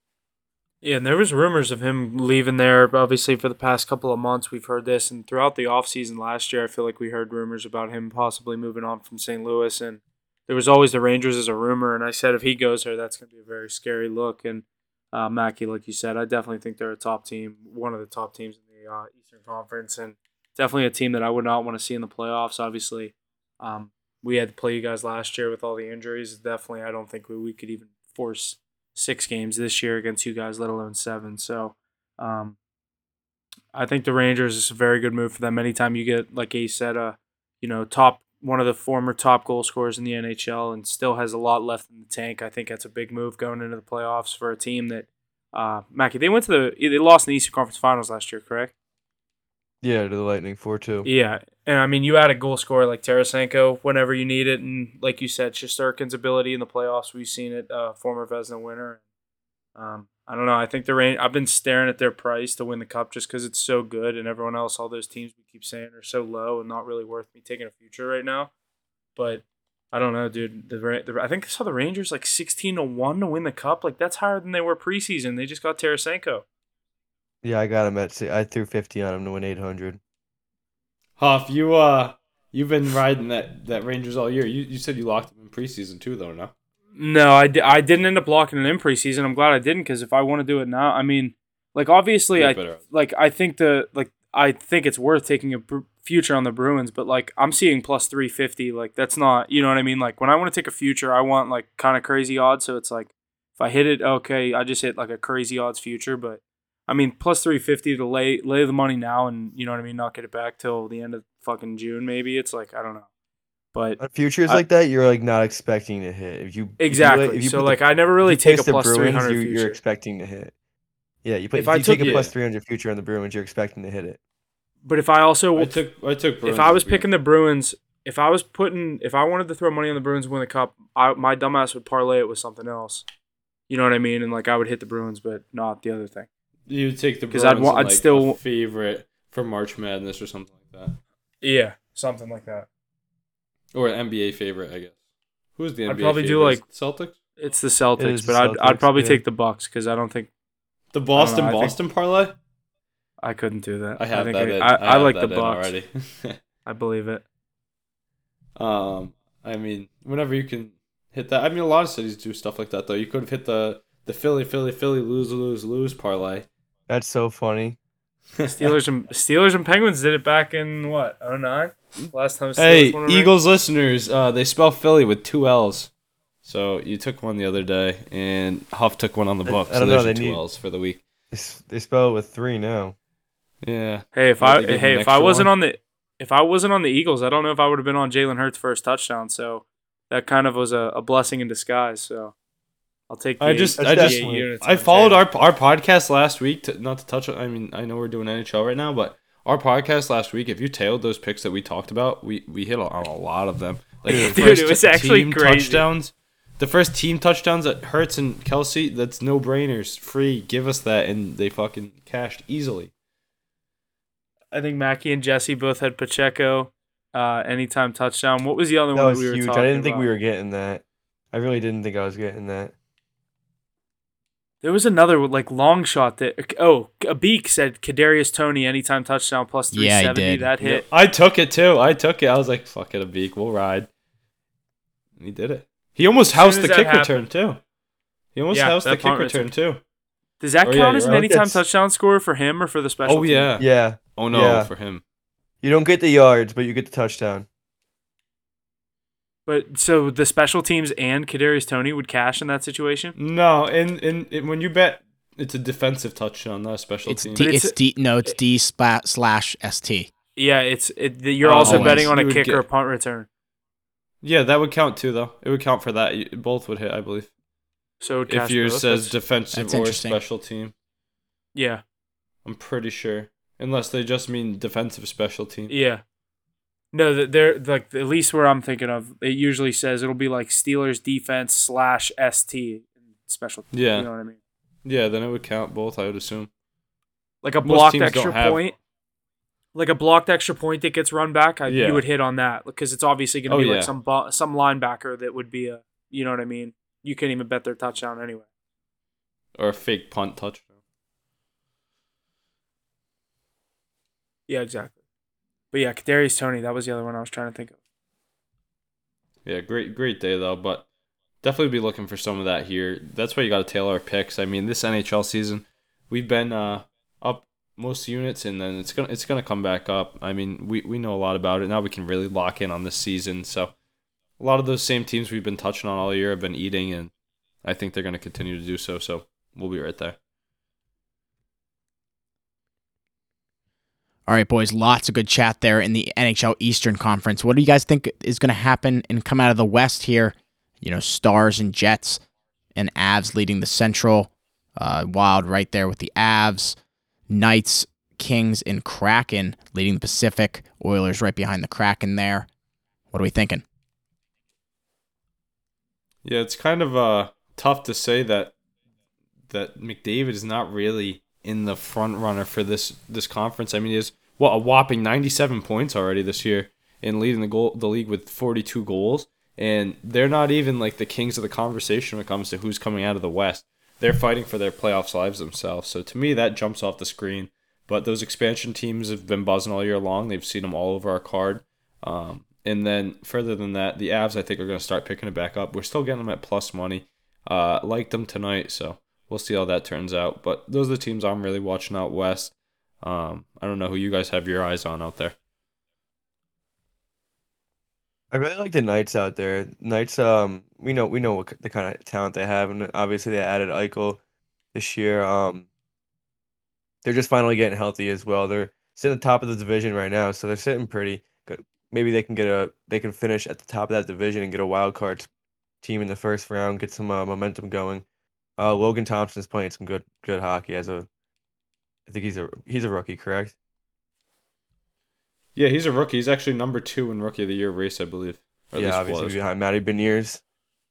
Yeah, and there was rumors of him leaving there. Obviously, for the past couple of months, we've heard this, and throughout the offseason last year, I feel like we heard rumors about him possibly moving on from St. Louis, and there was always the Rangers as a rumor. And I said if he goes there, that's going to be a very scary look. And uh, Mackie, like you said, I definitely think they're a top team, one of the top teams in the uh, Eastern Conference, and definitely a team that I would not want to see in the playoffs. Obviously, um, we had to play you guys last year with all the injuries. Definitely, I don't think we, we could even force six games this year against you guys, let alone seven. So, um, I think the Rangers is a very good move for them. Anytime you get, like Ace said, a you know top one of the former top goal scorers in the NHL and still has a lot left in the tank. I think that's a big move going into the playoffs for a team that uh Mackie, they went to the they lost in the Eastern Conference Finals last year, correct? Yeah, to the Lightning four two. Yeah, and I mean, you add a goal scorer like Tarasenko whenever you need it, and like you said, Shesterkin's ability in the playoffs, we've seen it. Uh, former Vezina winner. Um, I don't know. I think the rain. I've been staring at their price to win the cup just because it's so good, and everyone else, all those teams we keep saying are so low and not really worth me taking a future right now. But I don't know, dude. The, the I think I saw the Rangers like sixteen to one to win the cup. Like that's higher than they were preseason. They just got Tarasenko. Yeah, I got him at. I threw fifty on him to win eight hundred. Huff, you uh, you've been riding that that Rangers all year. You you said you locked them in preseason too, though, no? No, I, di- I didn't end up locking it in preseason. I'm glad I didn't because if I want to do it now, I mean, like obviously, I better. like I think the like I think it's worth taking a br- future on the Bruins, but like I'm seeing plus three fifty. Like that's not, you know what I mean. Like when I want to take a future, I want like kind of crazy odds. So it's like if I hit it, okay, I just hit like a crazy odds future. But I mean, plus three fifty to lay lay the money now, and you know what I mean, not get it back till the end of fucking June. Maybe it's like I don't know, but On futures I- like that, you're like not expecting to hit. If you if you, exactly. if you so put the- like I never really if you take a place the plus three Bruins, hundred you- future. You're expecting to hit. Yeah, you put, If if, I you took- take a plus Yeah. three hundred future on the Bruins, you're expecting to hit it. But if I also I took I took. Bruins if I was picking the Bruins, if I was putting if I wanted to throw money on the Bruins to win the cup, I, my dumbass would parlay it with something else. You know what I mean? And like I would hit the Bruins, but not the other thing. You would take the because I'd wa- and, I'd like, still- a favorite for March Madness or something like that, Yeah, something like that. or an NBA favorite, I guess. Who's the NBA? I'd probably do, favorite? Is like- Celtics. It's the Celtics, is but the I'd I'd probably yeah. take the Bucks because I don't think The Boston I think- Boston parlay. I couldn't do that. I have think that. I, in. I, I, have like that the Bucks. already. I believe it. Um, I mean, whenever you can hit that, I mean, a lot of cities do stuff like that though. You could have hit the the Philly, Philly, Philly, lose, lose, lose parlay. That's so funny. Steelers and Steelers and Penguins did it back in what 09? Last time. Steelers hey, won a ring? Eagles listeners, uh, they spell Philly with two L's. So you took one the other day, and Huff took one on the book. I so don't there's know, your they two need- L's for the week. They spell it with three now. Yeah. Hey, if What, I they give him hey if I wasn't one? on the if I wasn't on the Eagles, I don't know if I would have been on Jalen Hurts first touchdown. So that kind of was a, a blessing in disguise. So I'll take. The I just, That's I just, I followed our our podcast last week. To, not to touch. on I mean, I know we're doing NHL right now, but our podcast last week. If you tailed those picks that we talked about, we we hit on a lot of them. Like the Dude, first it was actually team crazy. touchdowns. The first team touchdowns at Hurts and Kelce. That's no brainers. Free. Give us that, and they fucking cashed easily. I think Mackie and Jesse both had Pacheco, uh, anytime touchdown. What was the other That one was we were huge. talking I didn't think we were getting that. I really didn't think I was getting that. There was another like long shot that oh a beak said Kadarius Toney anytime touchdown plus plus three seventy Yeah, he seventy. did. that hit. I took it too. I took it. I was like, "Fuck it, a beak. We'll ride." And he did it. He almost housed the kick happened- return too. He almost Yeah, housed the kick return too. Does that Oh, yeah, count as you're an right. anytime That's- touchdown score for him or for the special? Oh team? yeah. Yeah, Oh no, Yeah. for him. you don't get the yards, but you get the touchdown. But so the special teams and Kadarius Toney would cash in that situation. No, and, and and when you bet, it's a defensive touchdown, not a special It's team. D, it's, it's- D no, it's D spla- slash ST. Yeah, it's it, you're Oh, also always. betting on a would kick get- or a punt return. yeah, that would count too, though. It would count for that. Both would hit, I believe. So it If yours both. says defensive or special team, yeah, I'm pretty sure. Unless they just mean defensive special team. yeah. No, they're like at least where I'm thinking of. It usually says it'll be like Steelers defense slash ST special. Yeah. you know what I mean. Yeah, then it would count both. I would assume. Like a blocked extra have- point. Like a blocked extra point that gets run back, I, Yeah. you would hit on that because it's obviously going to Oh, be yeah. like some bo- some linebacker that would be a, you know what I mean. You can't even bet their touchdown anyway. Or a fake punt touchdown. Yeah, exactly. But yeah, Kadarius Toney, that was the other one I was trying to think of. Yeah, great, great day though. But definitely be looking for some of that here. That's why you got to tailor our picks. I mean, this NHL season, we've been uh, up most units, and then it's gonna it's gonna come back up. I mean, we we know a lot about it now. We can really lock in on this season. So a lot of those same teams we've been touching on all year have been eating, and I think they're gonna continue to do so. So we'll be right there. All right, boys, lots of good chat there in the NHL Eastern Conference. What do you guys think is going to happen and come out of the West here? You know, Stars and Jets and Avs leading the Central. Uh, wild right there with the Avs. Knights, Kings, and Kraken leading the Pacific. Oilers right behind the Kraken there. What are we thinking? Yeah, it's kind of uh tough to say that that McDavid is not really in the front runner for this this conference. I mean, has what a whopping 97 points already this year and leading the goal the league with 42 goals. And they're not even like the kings of the conversation when it comes to who's coming out of the West. They're fighting for their playoffs lives themselves. So to me, that jumps off the screen. But those expansion teams have been buzzing all year long. They've seen them all over our card. Um, and then further than that, the Avs I think are going to start picking it back up. We're still getting them at plus money. Uh, liked them tonight, so we'll see how that turns out. But those are the teams I'm really watching out west. Um, I don't know who you guys have your eyes on out there. I really like the Knights out there. Knights, um, we know we know what the kind of talent they have, and obviously they added Eichel this year. Um, they're just finally getting healthy as well. They're sitting at the top of the division right now, so they're sitting pretty good. Maybe they can get a they can finish at the top of that division and get a wild card team in the first round, get some uh, momentum going. Uh, Logan Thompson's playing some good good hockey as a. I think he's a he's a rookie, correct? Yeah, he's a rookie. He's actually number two in rookie of the year race, I believe. Or yeah, least obviously was. behind Matty Beniers.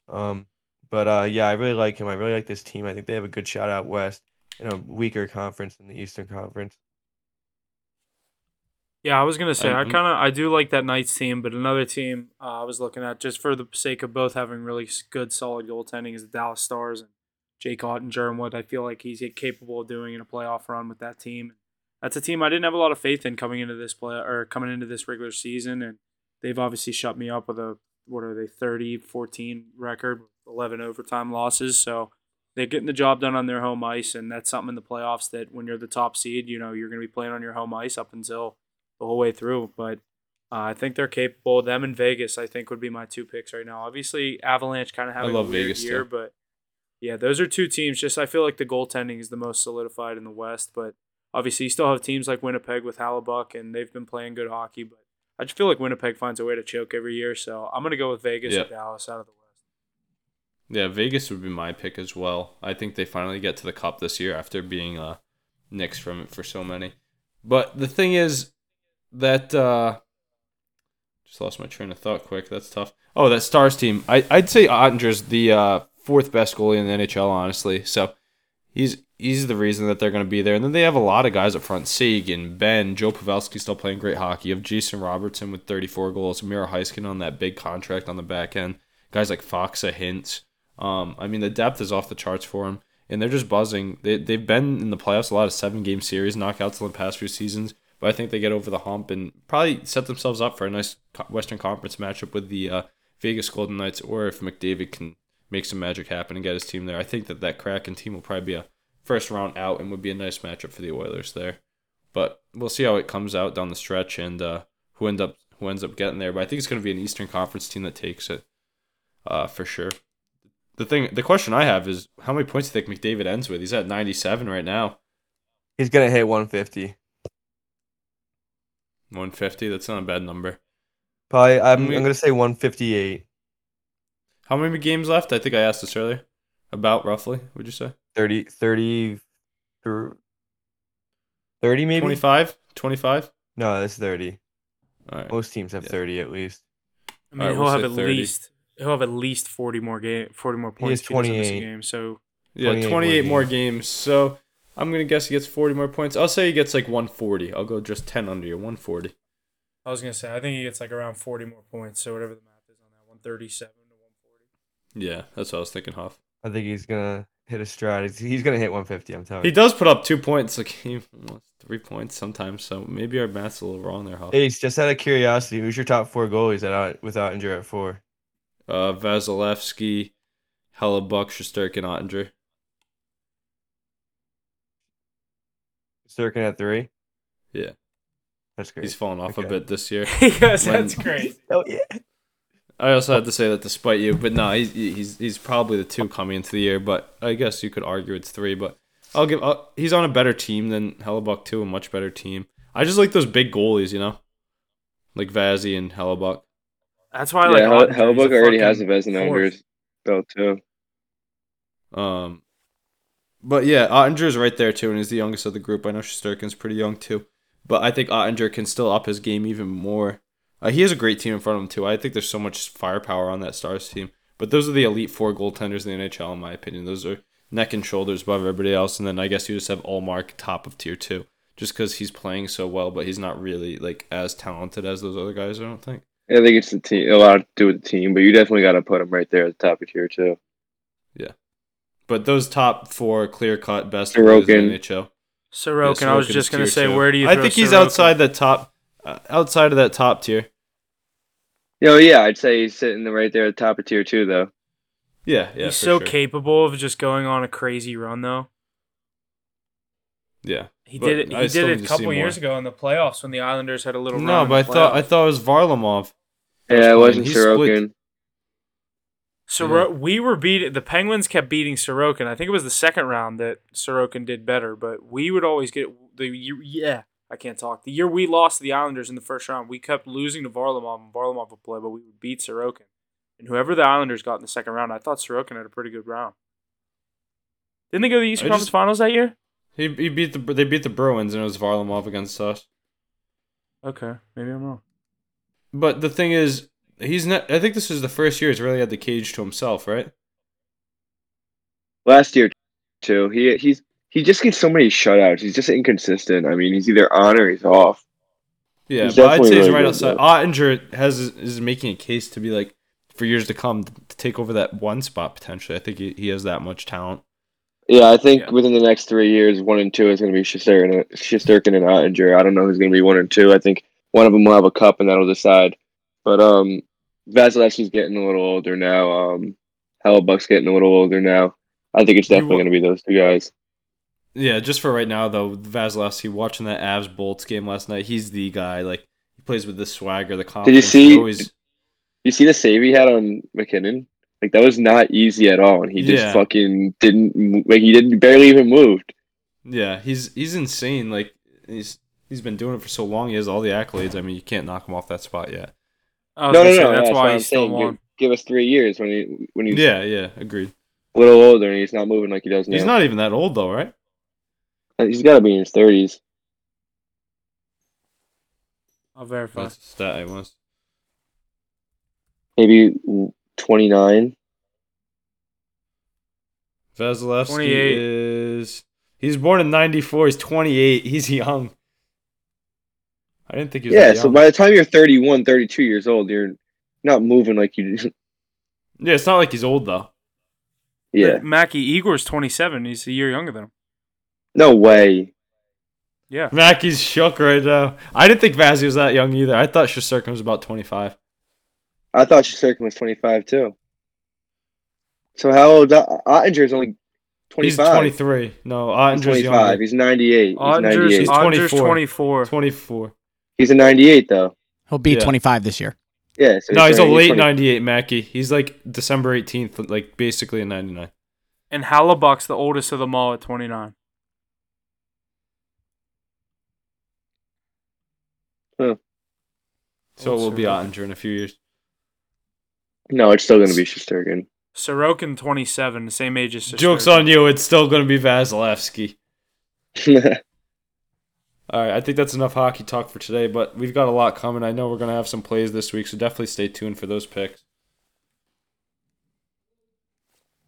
Um, but uh, yeah, I really like him. I really like this team. I think they have a good shot out west in a weaker conference than the Eastern Conference. Yeah, I was gonna say I'm- I kind of I do like that Knights team, but another team uh, I was looking at just for the sake of both having really good, solid goaltending is the Dallas Stars and Jake Oettinger and what I feel like he's capable of doing in a playoff run with that team. That's a team I didn't have a lot of faith in coming into this play or coming into this regular season, and they've obviously shut me up with a what are they 30 14 record, 11 overtime losses. So they're getting the job done on their home ice, and that's something in the playoffs that when you're the top seed, you know you're going to be playing on your home ice up until the whole way through. But uh, I think they're capable. Them in Vegas, I think, would be my two picks right now. Obviously, Avalanche kind of have having love a weird Vegas, year, too. but yeah, those are two teams. Just I feel like the goaltending is the most solidified in the West, but obviously you still have teams like Winnipeg with Hellebuyck, and they've been playing good hockey. But I just feel like Winnipeg finds a way to choke every year, so I'm gonna go with Vegas Yeah. or Dallas out of the West. Yeah, Vegas would be my pick as well. I think they finally get to the cup this year after being uh nixed from it for so many. But the thing is that uh just lost my train of thought quick. That's tough. Oh, that Stars team. I I'd say Oettinger's the uh fourth best goalie in the NHL, honestly. So he's he's the reason that they're going to be there. And then they have a lot of guys up front: Seguin, Benn, Joe Pavelski still playing great hockey. You have Jason Robertson with 34 goals, Miro Heiskanen on that big contract on the back end. Guys like Faksa, Hintz. Um, I mean, the depth is off the charts for them, and they're just buzzing. They they've been in the playoffs a lot of seven game series knockouts in the past few seasons. But I think they get over the hump and probably set themselves up for a nice Western Conference matchup with the uh, Vegas Golden Knights, or if McDavid can make some magic happen and get his team there. I think that that Kraken team will probably be a first round out and would be a nice matchup for the Oilers there. But we'll see how it comes out down the stretch and uh, who end up who ends up getting there. But I think it's going to be an Eastern Conference team that takes it uh, for sure. The thing, the question I have is how many points do you think McDavid ends with? He's at 97 right now. He's gonna hit 150. 150. That's not a bad number. Probably. I'm, We- I'm gonna say 158. How many games left? I think I asked this earlier. About roughly, would you say? 30, 30, 30 maybe? 25? 25? No, that's 30. All right. Most teams have yeah. 30 at least. I mean, right, he'll we'll have at 30. least he'll have at least 40 more game 40 more points he has 28 game, so yeah 28, 28 more, games. games. so i'm gonna guess he gets 40 more points i'll say he gets like 140 i'll go just 10 under you 140 i was gonna say i think he gets like around 40 more points so whatever the math is on that 137 yeah, that's what I was thinking, Hoff. I think he's gonna hit a stride. He's, he's gonna hit 150. I'm telling you. He you. does put up two points a game, almost three points sometimes. So maybe our math's a little wrong there, Hoff. Ace, just out of curiosity, who's your top four goalies that out without injury at four? Uh, Vasilevskiy, Hellebuyck, Shesterkin, Oettinger. Sturkin at three. Yeah, That's great. he's fallen off a Okay. bit this year. yes, When- that's crazy. Oh yeah. I also had to say that despite you, but no, he's he's he's probably the two coming into the year. But I guess you could argue it's three. But I'll give. Uh, he's on a better team than Hellebuyck too, a much better team. I just like those big goalies, you know, like Vazzy and Hellebuyck. That's why I yeah, like Hell- Oettinger. He's Hellebuyck a already has a fucking Vezina under his belt too. Um, but yeah, Oettinger is right there too, and he's the youngest of the group. I know Shesterkin's pretty young too, but I think Oettinger can still up his game even more. Uh, he has a great team in front of him too. I think there's so much firepower on that Stars team. But those are the elite four goaltenders in the NHL, in my opinion. Those are neck and shoulders above everybody else. And then I guess you just have Ullmark top of tier two, just because he's playing so well, but he's not really like as talented as those other guys. I don't think. I think it's the team, a lot to do with the team, but you definitely got to put him right there at the top of tier two. Yeah. But those top four clear cut best players in the NHL. Sorokin. Yeah, I was just gonna say, two. where do you? I throw think he's Sorokin? outside the top, uh, outside of that top tier. You know, yeah, I'd say he's sitting right there at the top of tier two though. Yeah, yeah. he's so sure. capable of just going on a crazy run, though. Yeah. He did it. He still did it a couple years ago in the playoffs when the Islanders had a little. No, run but I the thought I thought it was Varlamov. Yeah, it wasn't fine. He split- Sorokin. Soro- we were beating The Penguins kept beating Sorokin. I think it was the second round that Sorokin did better, but we would always get the. Yeah, I can't talk. The year we lost to the Islanders in the first round, we kept losing to Varlamov, and Varlamov would play, but we would beat Sorokin. And whoever the Islanders got in the second round, I thought Sorokin had a pretty good round. Didn't they go to the Eastern I Conference just- Finals that year? He, he beat the they beat the Bruins and it was Varlamov against us. Okay, maybe I'm wrong. But the thing is, he's not. I think this is the first year he's really had the cage to himself, right? Last year too. He he's he just gets so many shutouts. He's just inconsistent. I mean, he's either on or he's off. Yeah, He's but I'd say he's right outside. Oettinger has is making a case to be like for years to come to take over that one spot potentially. I think he, he has that much talent. Yeah, I think Yeah. within the next three years, one and two is going to be Shesterkin, Shesterkin and Oettinger. I don't know who's going to be one and two. I think one of them will have a cup, and that'll decide. But um, Vasilevskiy's getting a little older now. Um, Hellebuyck's getting a little older now. I think it's definitely going to be those two guys. Yeah, just for right now though, Vasilevskiy watching that Avs Bolts game last night, he's the guy. Like he plays with the swagger, the confidence. see- He always, You see the save he had on MacKinnon? Like that was not easy at all, and he just Yeah. fucking didn't mo- like he didn't barely even moved. yeah, he's he's insane. Like he's he's been doing it for so long. He has all the accolades. I mean, you can't knock him off that spot yet. I No, no, say, no. That's what why I'm he's still saying. on. Give, give us three years when he when he's Yeah, yeah, agreed. a little older and he's not moving like he does now. He's not even that old though, right? He's got to be in his thirties. I'll verify. That's the stat I was. maybe 29. Vasilevskiy 28. is he's born in '94. He's 28. He's young. I didn't think he was. Yeah, that so by the time you're 31, 32 years old, you're not moving like you yeah, it's not like he's old though. Yeah. But Mackie Igor's 27. He's a year younger than him. No way. Yeah. Mackie's shook right now. I didn't think Vazzy was that young either. I thought Shesterkin was about 25. I thought Shesterkin was 25 too. So how old? Uh, Oettinger is only 25. He's 23. No, He's Oettinger's 25. younger. He's 98. He's Oettinger's, 98. He's 24. 24. 24. He's a 98 though. He'll be Yeah. 25 this year. Yeah. So No, he's a late 20 98 Mackie. He's like December 18th, like basically a 99. And Hellebuyck's the oldest of them all at 29. So it will be Sorokin. Oettinger in a few years. No, it's still going to be Shesterkin. Sorokin, 27, the same age as Joke's on you. It's still going to be Vasilevskiy. All right, I think that's enough hockey talk for today, but we've got a lot coming. I know we're going to have some plays this week, so definitely stay tuned for those picks.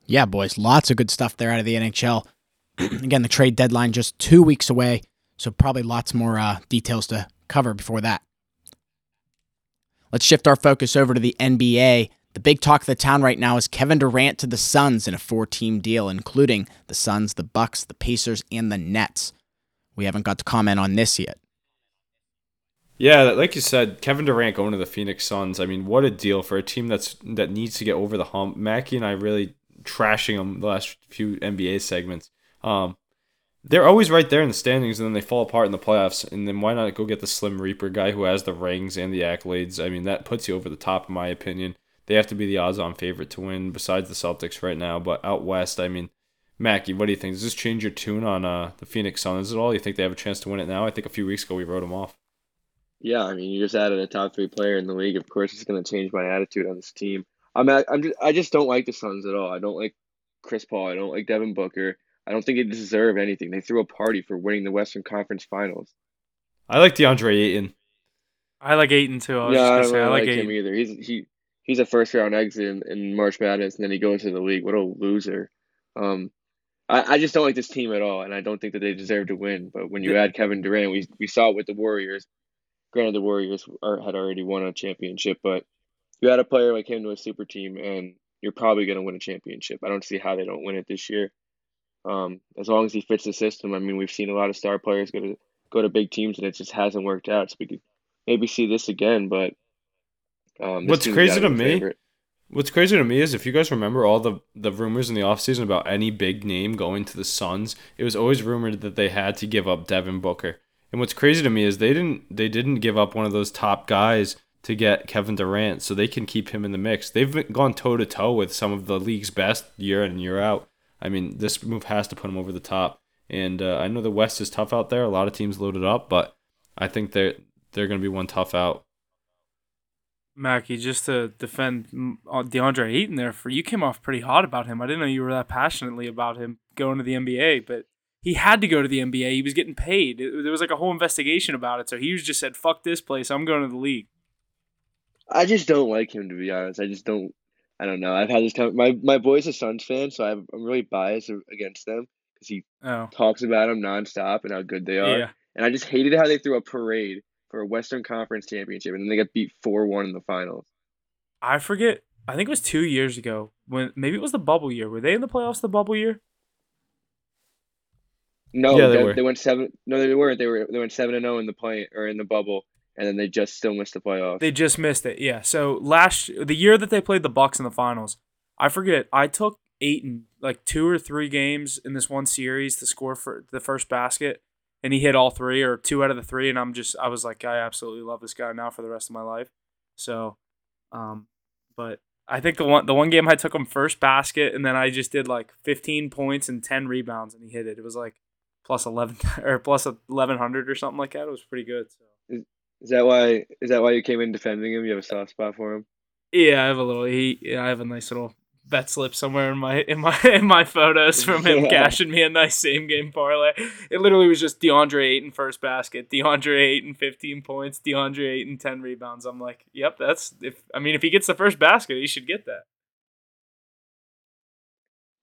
Yeah, boys, lots of good stuff there out of the NHL. Again, the trade deadline just two weeks away, so probably lots more uh, details to cover before that. Let's shift our focus over to the NBA. The big talk of the town right now is Kevin Durant to the Suns in a four-team deal, including the Suns, the Bucks, the Pacers, and the Nets. We haven't got to comment on this yet. Yeah, like you said, Kevin Durant going to the Phoenix Suns. I mean, what a deal for a team that's that needs to get over the hump. Mackie and I really trashing them the last few NBA segments. Um, they're always right there in the standings, and then they fall apart in the playoffs. And then why not go get the Slim Reaper guy who has the rings and the accolades? I mean, that puts you over the top, in my opinion. They have to be the odds-on favorite to win, besides the Celtics right now. But out west, I mean, Mackie, what do you think? Does this change your tune on uh, the Phoenix Suns at all? You think they have a chance to win it now? I think a few weeks ago we wrote them off. Yeah, I mean, you just added a top three player in the league. Of course, it's going to change my attitude on this team. I'm at, I'm just, I just don't like the Suns at all. I don't like Chris Paul. I don't like Devin Booker. I don't think they deserve anything. They threw a party for winning the Western Conference Finals. I like DeAndre Ayton. I like Ayton too. I was yeah, I just don't gonna say I really like like him Ayton. either. He's he he's a first round exit in, in March Madness, and then he goes to the league. What a loser! Um, I, I just don't like this team at all, and I don't think that they deserve to win. But when you add Kevin Durant, we we saw it with the Warriors. Granted, the Warriors are, had already won a championship, but you add a player like him to a super team, and you're probably going to win a championship. I don't see how they don't win it this year. Um, as long as he fits the system. I mean, we've seen a lot of star players go to go to big teams, and it just hasn't worked out. So we could maybe see this again, but um, this What's crazy to me- favorite. What's crazy to me is if you guys remember all the the rumors in the offseason about any big name going to the Suns, it was always rumored that they had to give up Devin Booker. And what's crazy to me is they didn't they didn't give up one of those top guys to get Kevin Durant so they can keep him in the mix. They've been- gone toe to toe with some of the league's best year in and year out. I mean, this move has to put him over the top. And uh, I know the West is tough out there. A lot of teams loaded up, but I think they're they're going to be one tough out. Mackie, just to defend mm, uh, DeAndre Ayton there, for you came off pretty hot about him. I didn't know you were that passionately about him going to the NBA, but he had to go to the NBA. He was getting paid. It- there was like a whole investigation about it, so he was just said, "Fuck this place. I'm going to the league." I just don't like him to be honest. I just don't. I don't know. I've had this time. My my boy's a Suns fan, so I'm I'm really biased against them because he Oh, talks about them nonstop and how good they are. yeah. And I just hated how they threw a parade for a Western Conference championship, and then they got beat four one in the finals. I forget. I think it was two years ago when maybe it was the bubble year. Were they in the playoffs the bubble year? No, Yeah, they they, were. they went seven. No, they weren't. They were they went seven and zero in the play or in the bubble, and then they just still missed the playoffs. They just missed it. Yeah. So last the year that they played the Bucks in the finals, I forget. I took eight and like two or three games in this one series to score for the first basket, and he hit all three or two out of the three. And I'm just I was like I absolutely love this guy now for the rest of my life. So, um, but I think the one the one game I took him first basket, and then I just did like 15 points and 10 rebounds, and he hit it. It was like plus 11 or plus 1100 or something like that. It was pretty good. So. Is that why? Is that why you came in defending him? You have a soft spot for him. Yeah, I have a little. He, yeah, I have a nice little bet slip somewhere in my in my in my photos from him Yeah. cashing me a nice same game parlay. It literally was just DeAndre Ayton first basket, DeAndre Ayton fifteen points, DeAndre Ayton ten rebounds. I'm like, yep, that's if I mean if he gets the first basket, he should get that.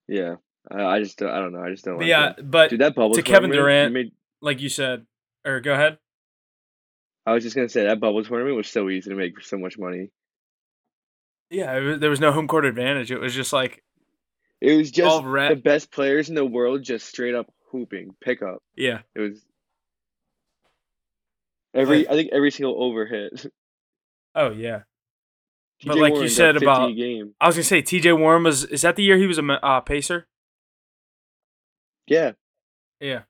Yeah, I, I just don't, I don't know. I just don't But like yeah, him. but Dude, that bubble to Kevin Durant- made- like you said, or go ahead. I was just gonna say that bubble tournament was so easy to make so much money. Yeah, it was, there was no home court advantage. It was just like, It was just the best players in the world just straight up hooping, pick up. yeah, It was every I think every single over hit. oh yeah. But like you Warren got said about- game. I was gonna say T.J. Warren was. Is that the year he was a uh, pacer? Yeah, Yeah.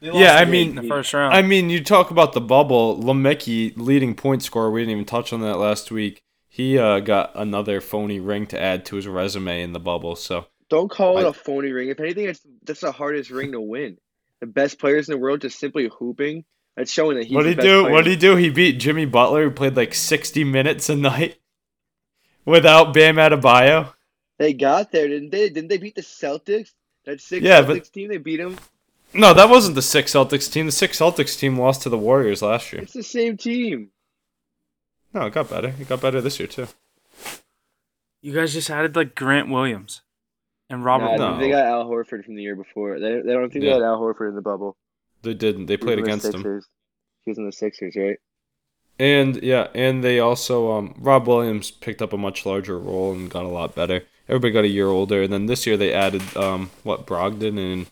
Yeah, I in mean, the first round. I mean, you talk about the bubble. Lemecki, leading point scorer. We didn't even touch on that last week. He uh, got another phony ring to add to his resume in the bubble. So don't call it a phony ring. If anything, that's that's the hardest ring to win. The best players in the world just simply hooping. That's showing that he's what did he best do? player. What did he do? He beat Jimmy Butler, who played like sixty minutes a night without Bam Adebayo. They got there, didn't they? Didn't they beat the Celtics? That six Yeah, Celtics but- team, they beat them. No, that wasn't the six Celtics team. The six Celtics team lost to the Warriors last year. It's the same team. No, it got better. It got better this year too. You guys just added like Grant Williams and Robert. Nah, No. They got Al Horford from the year before. They, they don't think Yeah. they had Al Horford in the bubble. They didn't. They played was in the against him. He was in the Sixers, right? And yeah, and they also um, Rob Williams picked up a much larger role and got a lot better. Everybody got a year older, and then this year they added um, what Brogdon and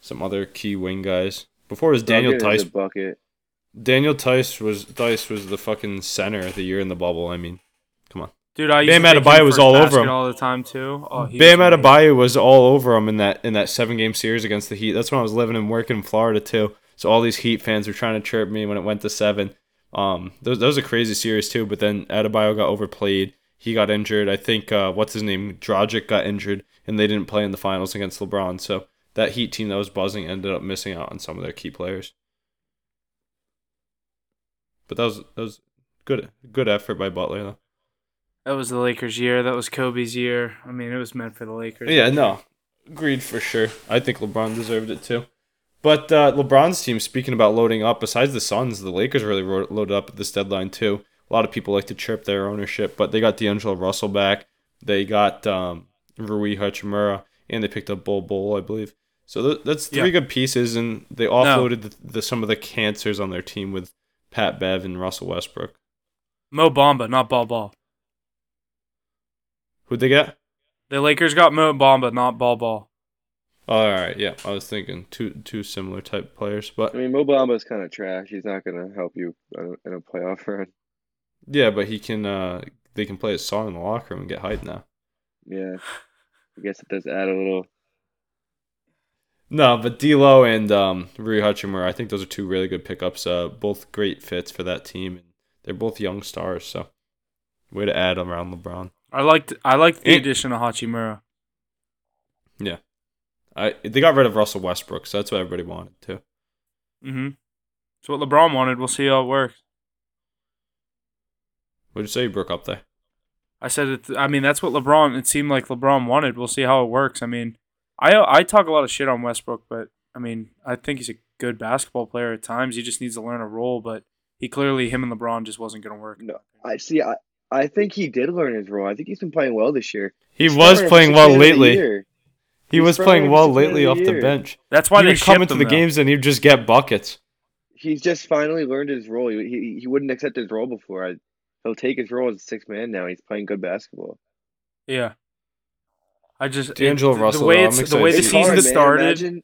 some other key wing guys. Before it was Daniel Duncan Theis. bucket. Daniel Theis was Theis was the fucking center of the year in the bubble. I mean, come on. Dude, I used Bam to Adebayo was all over him. all the time too. Oh, he Bam was. Adebayo was all over him in that in that seven game series against the Heat. That's when I was living and working in Florida too. So all these Heat fans were trying to chirp me when it went to seven. Um, that was, that was a crazy series too. But then Adebayo got overplayed, he got injured. I think uh, what's his name, Dragic got injured, and they didn't play in the finals against LeBron. So that Heat team that was buzzing ended up missing out on some of their key players. But that was that was good good effort by Butler though. That was the Lakers' year. That was Kobe's year. I mean, it was meant for the Lakers. Yeah, no, agreed for sure. I think LeBron deserved it too. But uh, LeBron's team, speaking about loading up, besides the Suns, the Lakers really loaded up at this deadline too. A lot of people like to chirp their ownership, but they got D'Angelo Russell back. They got um, Rui Hachimura, and they picked up Bol Bol, I believe. So th- that's three Yeah. good pieces, and they offloaded the, the, some of the cancers on their team with Pat Bev and Russell Westbrook. Mo Bamba, not Bol Bol. Who'd they get? The Lakers got Mo Bamba, not Bol Bol. All right, yeah, I was thinking two two similar type players, but I mean, Mo Bamba's kind of trash. He's not gonna help you in a, in a playoff run. yeah, but he can. Uh, they can play a song in the locker room and get hyped now. Yeah, I guess it does add a little. No, but D'Lo and um, Rui Hachimura, I think those are two really good pickups. Uh, both great fits for that team, and they're both young stars. So, way to add around LeBron. I liked I liked the And- addition of Hachimura. Yeah, I they got rid of Russell Westbrook, so that's what everybody wanted too. Mm-hmm. It's what LeBron wanted. We'll see how it works. What'd you say you broke up there? I said it. I mean, that's what LeBron. It seemed like LeBron wanted. We'll see how it works. I mean, I I talk a lot of shit on Westbrook, but I mean, I think he's a good basketball player at times. He just needs to learn a role. But he clearly, him and LeBron just wasn't going to work. No, I see. I I think he did learn his role. I think he's been playing well this year. He He's was playing well man of the lately. He He's was playing well lately the off the bench. That's why he they would come into him, the though. games and he'd just get buckets. He's just finally learned his role. He he, he wouldn't accept his role before. I, he'll take his role as a six man now. He's playing good basketball. Yeah. I just D'Angelo it- the- Russell, The way though, it's the way the excited to see season him. man. started. Imagine,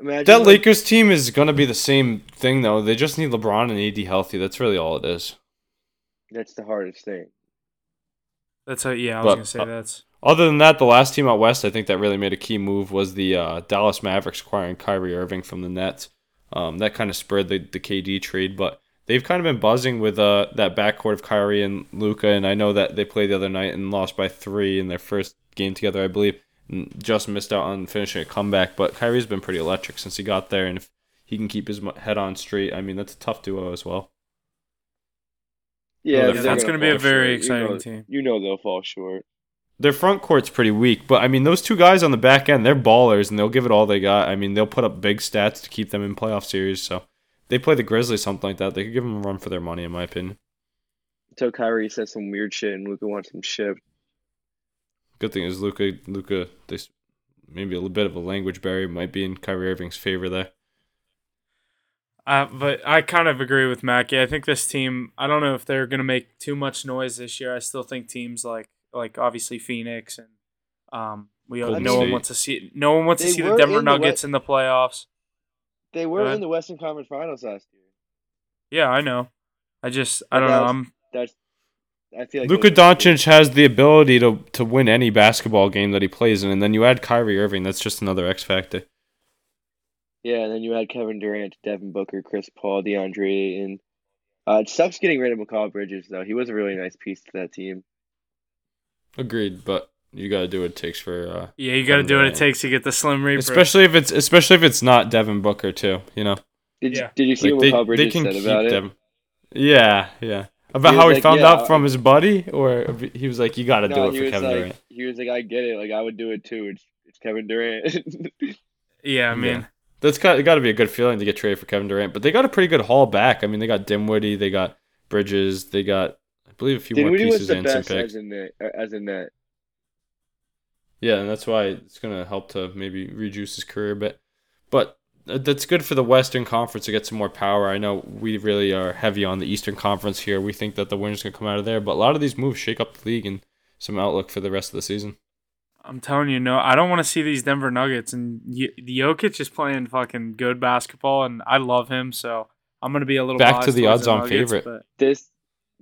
imagine That like, Lakers team is gonna be the same thing though. They just need LeBron and AD healthy. That's really all it is. That's the hardest thing. That's a, yeah. I was But, gonna say uh, that's Other than that, the last team out west, I think that really made a key move was the uh, Dallas Mavericks acquiring Kyrie Irving from the Nets. Um, that kind of spurred the, the KD trade, but they've kind of been buzzing with uh, that backcourt of Kyrie and Luka. And I know that they played the other night and lost by three in their first game together, I believe. And just missed out on finishing a comeback, but Kyrie's been pretty electric since he got there. And if he can keep his head on straight, I mean, that's a tough duo as well. Yeah, they're they're that's gonna gonna be a very short. exciting you know, team. You know they'll fall short. their front court's pretty weak, but I mean those two guys on the back end, they're ballers and they'll give it all they got. I mean they'll put up big stats to keep them in playoff series. So they play the Grizzlies something like that. They could give them a run for their money, in my opinion. Until Kyrie says some weird shit and Luka wants some shit. Good thing is Luka, Luka, this maybe a little bit of a language barrier might be in Kyrie Irving's favor there. Uh, but I kind of agree with Mackie. I think this team. I don't know if they're gonna make too much noise this year. I still think teams like like obviously Phoenix and um we Golden no one wants to see no one wants to see the Denver in the West- Nuggets in the playoffs. They were ahead. in the Western Conference Finals last year. Yeah, I know. I just I don't know. that's- I'm That's I feel like Luka those are the- Doncic has the ability to to win any basketball game that he plays in, and then you add Kyrie Irving. That's just another X factor. Yeah, and then you add Kevin Durant, Devin Booker, Chris Paul, DeAndre, and uh, it sucks getting rid of Mikal Bridges though. He was a really nice piece to that team. Agreed, but you got to do what it takes for. Uh, yeah. You got to do what it takes to get the Slim Reaper. especially if it's especially if it's not Devin Booker too. You know. Did Yeah. you, did you see Like what they, Mikal they can said keep about it? them. Yeah, yeah. About He how he like, found yeah, out from his buddy, or he was like, "You got to do it for Kevin like, Durant." he was like, I get it. Like I would do it too. It's it's Kevin Durant. yeah, I mean, That's got got to be a good feeling to get traded for Kevin Durant. But they got a pretty good haul back. I mean, they got Dinwiddie, they got Bridges, they got I believe a few more Dinwiddie was pieces the and some best picks. as in net. As in net. Yeah, and that's why it's gonna help to maybe reduce his career a bit. But uh, that's good for the Western Conference to get some more power. I know we really are heavy on the Eastern Conference here. We think that the winner's gonna come out of there, but a lot of these moves shake up the league and some outlook for the rest of the season. I'm telling you, no, I don't want to see these Denver Nuggets. And y- Jokic is playing fucking good basketball, and I love him. So I'm gonna be a little Back to the odds-on favorite. but- This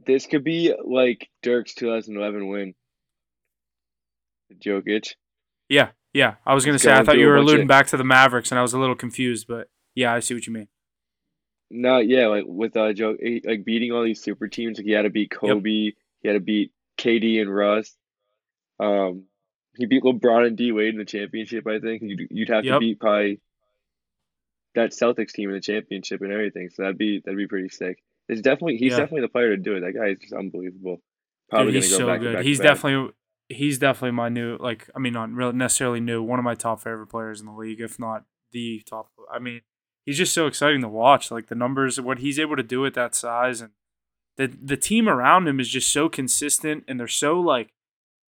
this could be like Dirk's 2011 win. Jokic. Yeah, yeah. I was gonna He's say I thought you were alluding of- back to the Mavericks, and I was a little confused. But yeah, I see what you mean. No, yeah, like with uh, Joe, like beating all these super teams. Like he had to beat Kobe. He had to beat KD and Russ. Um, he beat LeBron and D Wade in the championship. I think you'd, you'd have to beat probably that Celtics team in the championship and everything. So that'd be that'd be pretty sick. It's definitely he's Yeah. definitely the player to do it. That guy is just unbelievable. Dude, he's so good. He's definitely he's definitely my new like I mean not really necessarily new, one of my top favorite players in the league, if not the top. I mean, he's just so exciting to watch. Like the numbers, what he's able to do at that size, and the the team around him is just so consistent, and they're so like.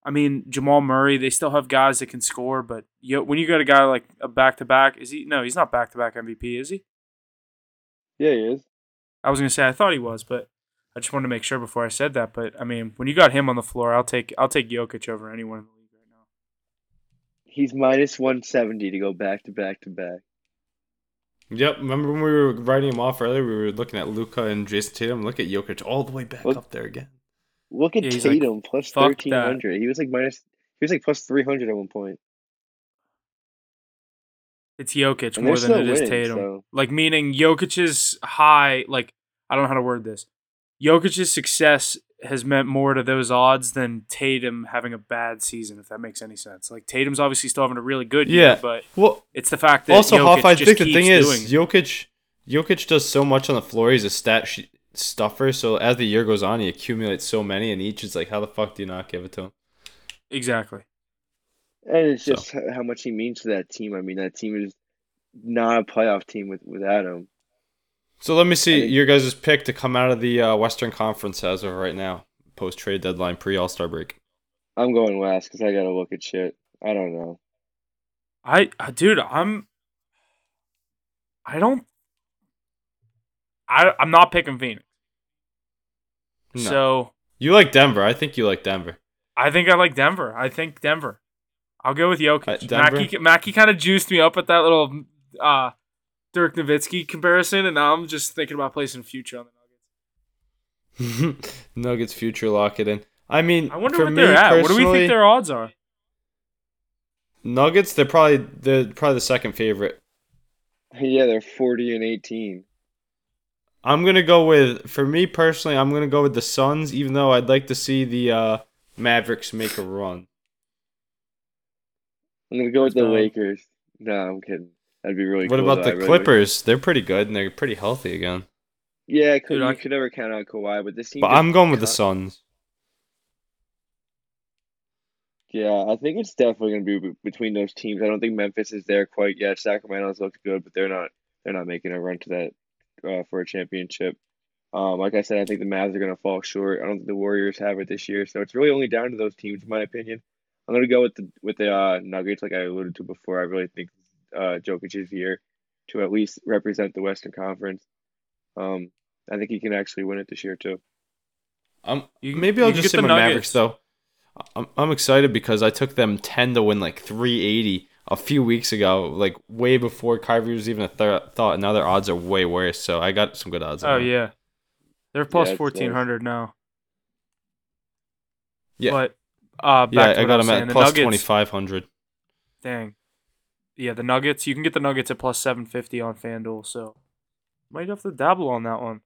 I mean, Jamal Murray. They still have guys that can score, but you, when you got a guy like a back to back, is he? No, he's not back to back MVP, is he? Yeah, he is. I was gonna say I thought he was, but I just wanted to make sure before I said that. But I mean, when you got him on the floor, I'll take I'll take Jokic over anyone in the league right now. He's minus one seventy to go back to back to back. Yep. Remember when we were writing him off earlier? We were looking at Luka and Jayson Tatum. Look at Jokic all the way back Look- up there again. Look at Yeah, he's like, Tatum plus "Fuck that." thirteen hundred. He was like minus. He was like plus three hundred at one point. It's Jokic And more than still it is winning, Tatum. so- Like meaning Jokic's high, like I don't know how to word this. Jokic's success has meant more to those odds than Tatum having a bad season, if that makes any sense. Like Tatum's obviously still having a really good year, Yeah. but Well, it's the fact that also, Jokic Hoff, I just think the keeps thing doing. is, Jokic, Jokic does so much on the floor. He's a stat sh- stuffer. So as the year goes on, he accumulates so many, and each is like, how the fuck do you not give it to him? exactly. And it's just h- how much he means to that team. I mean, that team is not a playoff team with without him. So let me see I think- your guys' pick to come out of the uh, Western Conference as of right now, post trade deadline, pre All Star break. I'm going West because I gotta look at shit. I don't know. I, uh, dude, I'm. I don't. I I'm not picking Phoenix. No. So You like Denver? I think you like Denver. I think I like Denver. I think Denver. I'll go with Jokic. Uh, Denver? Mackie, Mackie kind of juiced me up at that little uh, Dirk Nowitzki comparison, and now I'm just thinking about placing future on the Nuggets. Nuggets future lock it in. I mean, I wonder for what me they're at. What do we think their odds are? Nuggets? They're probably they're probably the second favorite. Yeah, they're forty and eighteen. I'm gonna go with for me personally. I'm gonna go with the Suns, even though I'd like to see the uh, Mavericks make a run. I'm gonna go with the That's bad. Lakers. No, I'm kidding. That'd be really good. What cool. about though. The really- Clippers? They're pretty good and they're pretty healthy again. Yeah, could, Dude, you I- could never count out Kawhi, but this team. But I'm going with the con- Suns. Yeah, I think it's definitely gonna be be- between those teams. I don't think Memphis is there quite yet. Sacramento's looked good, but they're not. They're not making a run to that uh, for a championship. Um, like I said, I think the Mavs are gonna fall short. I don't think the Warriors have it this year, so it's really only down to those teams, in my opinion. I'm gonna go with the with the uh, Nuggets, like I alluded to before. I really think uh, Jokic's year to at least represent the Western Conference. Um, I think he can actually win it this year too. Um, You- maybe I'll you just get say the my Mavericks though. I'm I'm excited because I took them ten to win like 380 a few weeks ago, like way before Kyrie was even a th- thought. and Now their odds are way worse, so I got some good odds. on Oh them. yeah, they're plus it's fourteen hundred now. Yeah. But uh, back yeah, to I got them at the plus Nuggets, 2500. Dang. Yeah, the Nuggets. You can get the Nuggets at plus seven fifty on FanDuel, so might have to dabble on that one.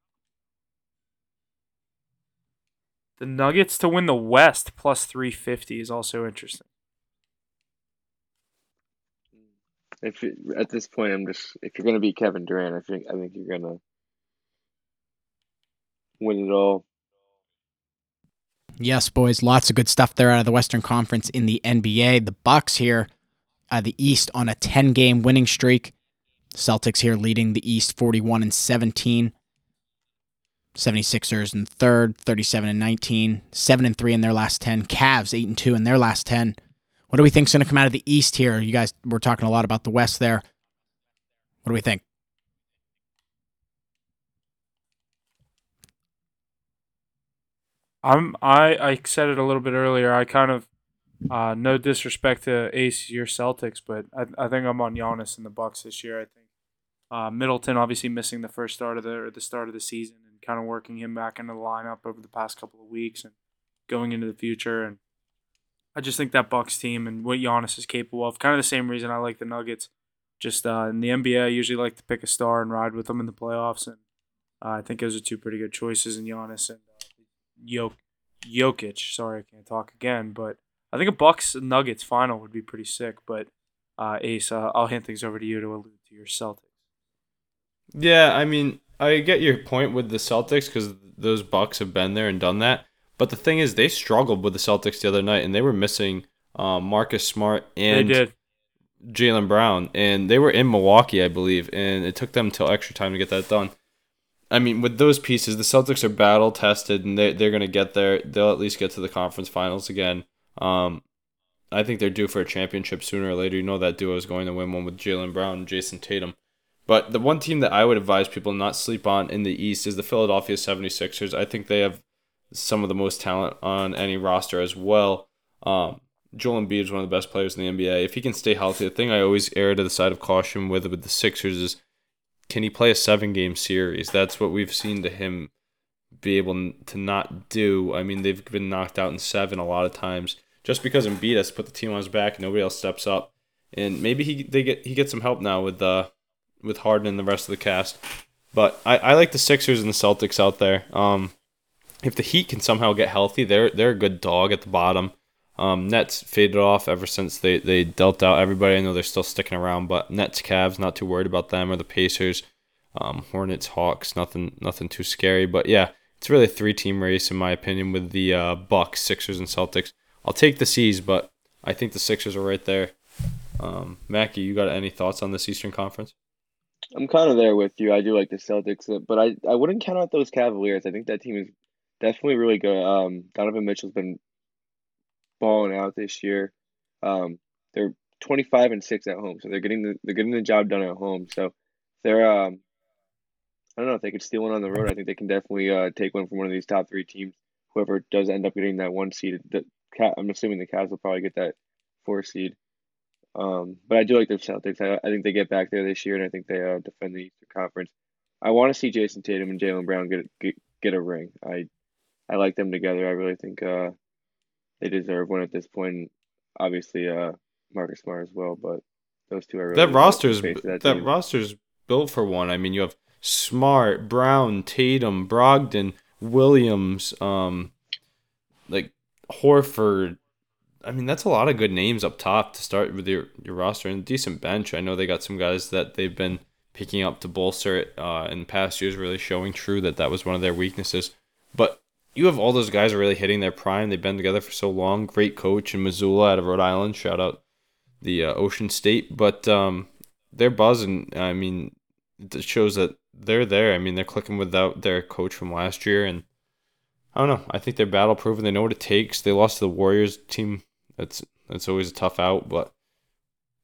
The Nuggets to win the West plus three fifty is also interesting. If you, at this point, I'm just if you're gonna be Kevin Durant, I think I think you're gonna win it all. Yes, boys, lots of good stuff there out of the Western Conference in the NBA. The Bucks here of the East on a 10-game winning streak. Celtics here leading the East 41 and 17. 76ers in third, 37 and 19, 7 and 3 in their last 10. Cavs 8 and 2 in their last 10. What do we think's going to come out of the East here? You guys were talking a lot about the West there. What do we think? I'm I I said it a little bit earlier. I kind of uh, no disrespect to Ace your Celtics, but I I think I'm on Giannis in the Bucks this year. I think uh, Middleton obviously missing the first start of the or the start of the season and kind of working him back into the lineup over the past couple of weeks and going into the future. And I just think that Bucks team and what Giannis is capable of. Kind of the same reason I like the Nuggets. Just uh, in the NBA, I usually like to pick a star and ride with them in the playoffs, and uh, I think those are two pretty good choices in Giannis and uh, Jok- Jokic. Sorry, I can't talk again, but I think a Bucks Nuggets final would be pretty sick. But uh, Ace, uh, I'll hand things over to you to allude to your Celtics. Yeah, I mean, I get your point with the Celtics because those Bucks have been there and done that. But the thing is, they struggled with the Celtics the other night, and they were missing um, Marcus Smart and. Jaylen Brown, and they were in Milwaukee, I believe, and it took them till extra time to get that done. I mean, with those pieces, the Celtics are battle tested, and they they're gonna get there. They'll at least get to the conference finals again. Um, I think they're due for a championship sooner or later. You know that duo is going to win one with Jaylen Brown and Jayson Tatum. But the one team that I would advise people not sleep on in the East is the Philadelphia 76ers. I think they have some of the most talent on any roster as well. Um, Joel Embiid is one of the best players in the NBA. If he can stay healthy, the thing I always err to the side of caution with with the Sixers is can he play a seven game series? That's what we've seen to him be able to not do. I mean, they've been knocked out in seven a lot of times just because Embiid has put the team on his back. Nobody else steps up, and maybe he they get he gets some help now with uh with Harden and the rest of the cast. But I, I like the Sixers and the Celtics out there. Um, if the Heat can somehow get healthy, they're they're a good dog at the bottom. Um, Nets faded off ever since they, they dealt out everybody. I know they're still sticking around, but Nets, Cavs, not too worried about them or the Pacers. Um, Hornets, Hawks, nothing nothing too scary. But yeah, it's really a three team race in my opinion with the uh, Bucks, Sixers, and Celtics. I'll take the C's, but I think the Sixers are right there. Um, Mackie, you got any thoughts on this Eastern Conference? I'm kind of there with you. I do like the Celtics, uh, but I, I wouldn't count out those Cavaliers. I think that team is definitely really good. Um, Donovan Mitchell's been balling out this year. Um, they're 25 and six at home, so they're getting the they're getting the job done at home. So they're um, I don't know if they could steal one on the road. I think they can definitely uh, take one from one of these top three teams. Whoever does end up getting that one seed, the cat, I'm assuming the Cavs will probably get that four seed. Um, but I do like the Celtics. I, I think they get back there this year, and I think they uh, defend the Eastern Conference. I want to see Jayson Tatum and Jaylen Brown get, get get a ring. I I like them together. I really think uh, they deserve one at this point. Obviously, uh, Marcus Smart as well, but those two are really that roster's that, team. roster's built for one. I mean, you have Smart, Brown, Tatum, Brogdon, Williams, um, like Horford. I mean, that's a lot of good names up top to start with your your roster and decent bench. I know they got some guys that they've been picking up to bolster it uh, in past years, really showing true that that was one of their weaknesses. But you have all those guys are really hitting their prime. They've been together for so long. Great coach in Mazzulla out of Rhode Island. Shout out the uh, Ocean State. But um, they're buzzing. I mean, it shows that they're there. I mean, they're clicking without their coach from last year, and I don't know. I think they're battle proven. They know what it takes. They lost to the Warriors team. That's that's always a tough out, but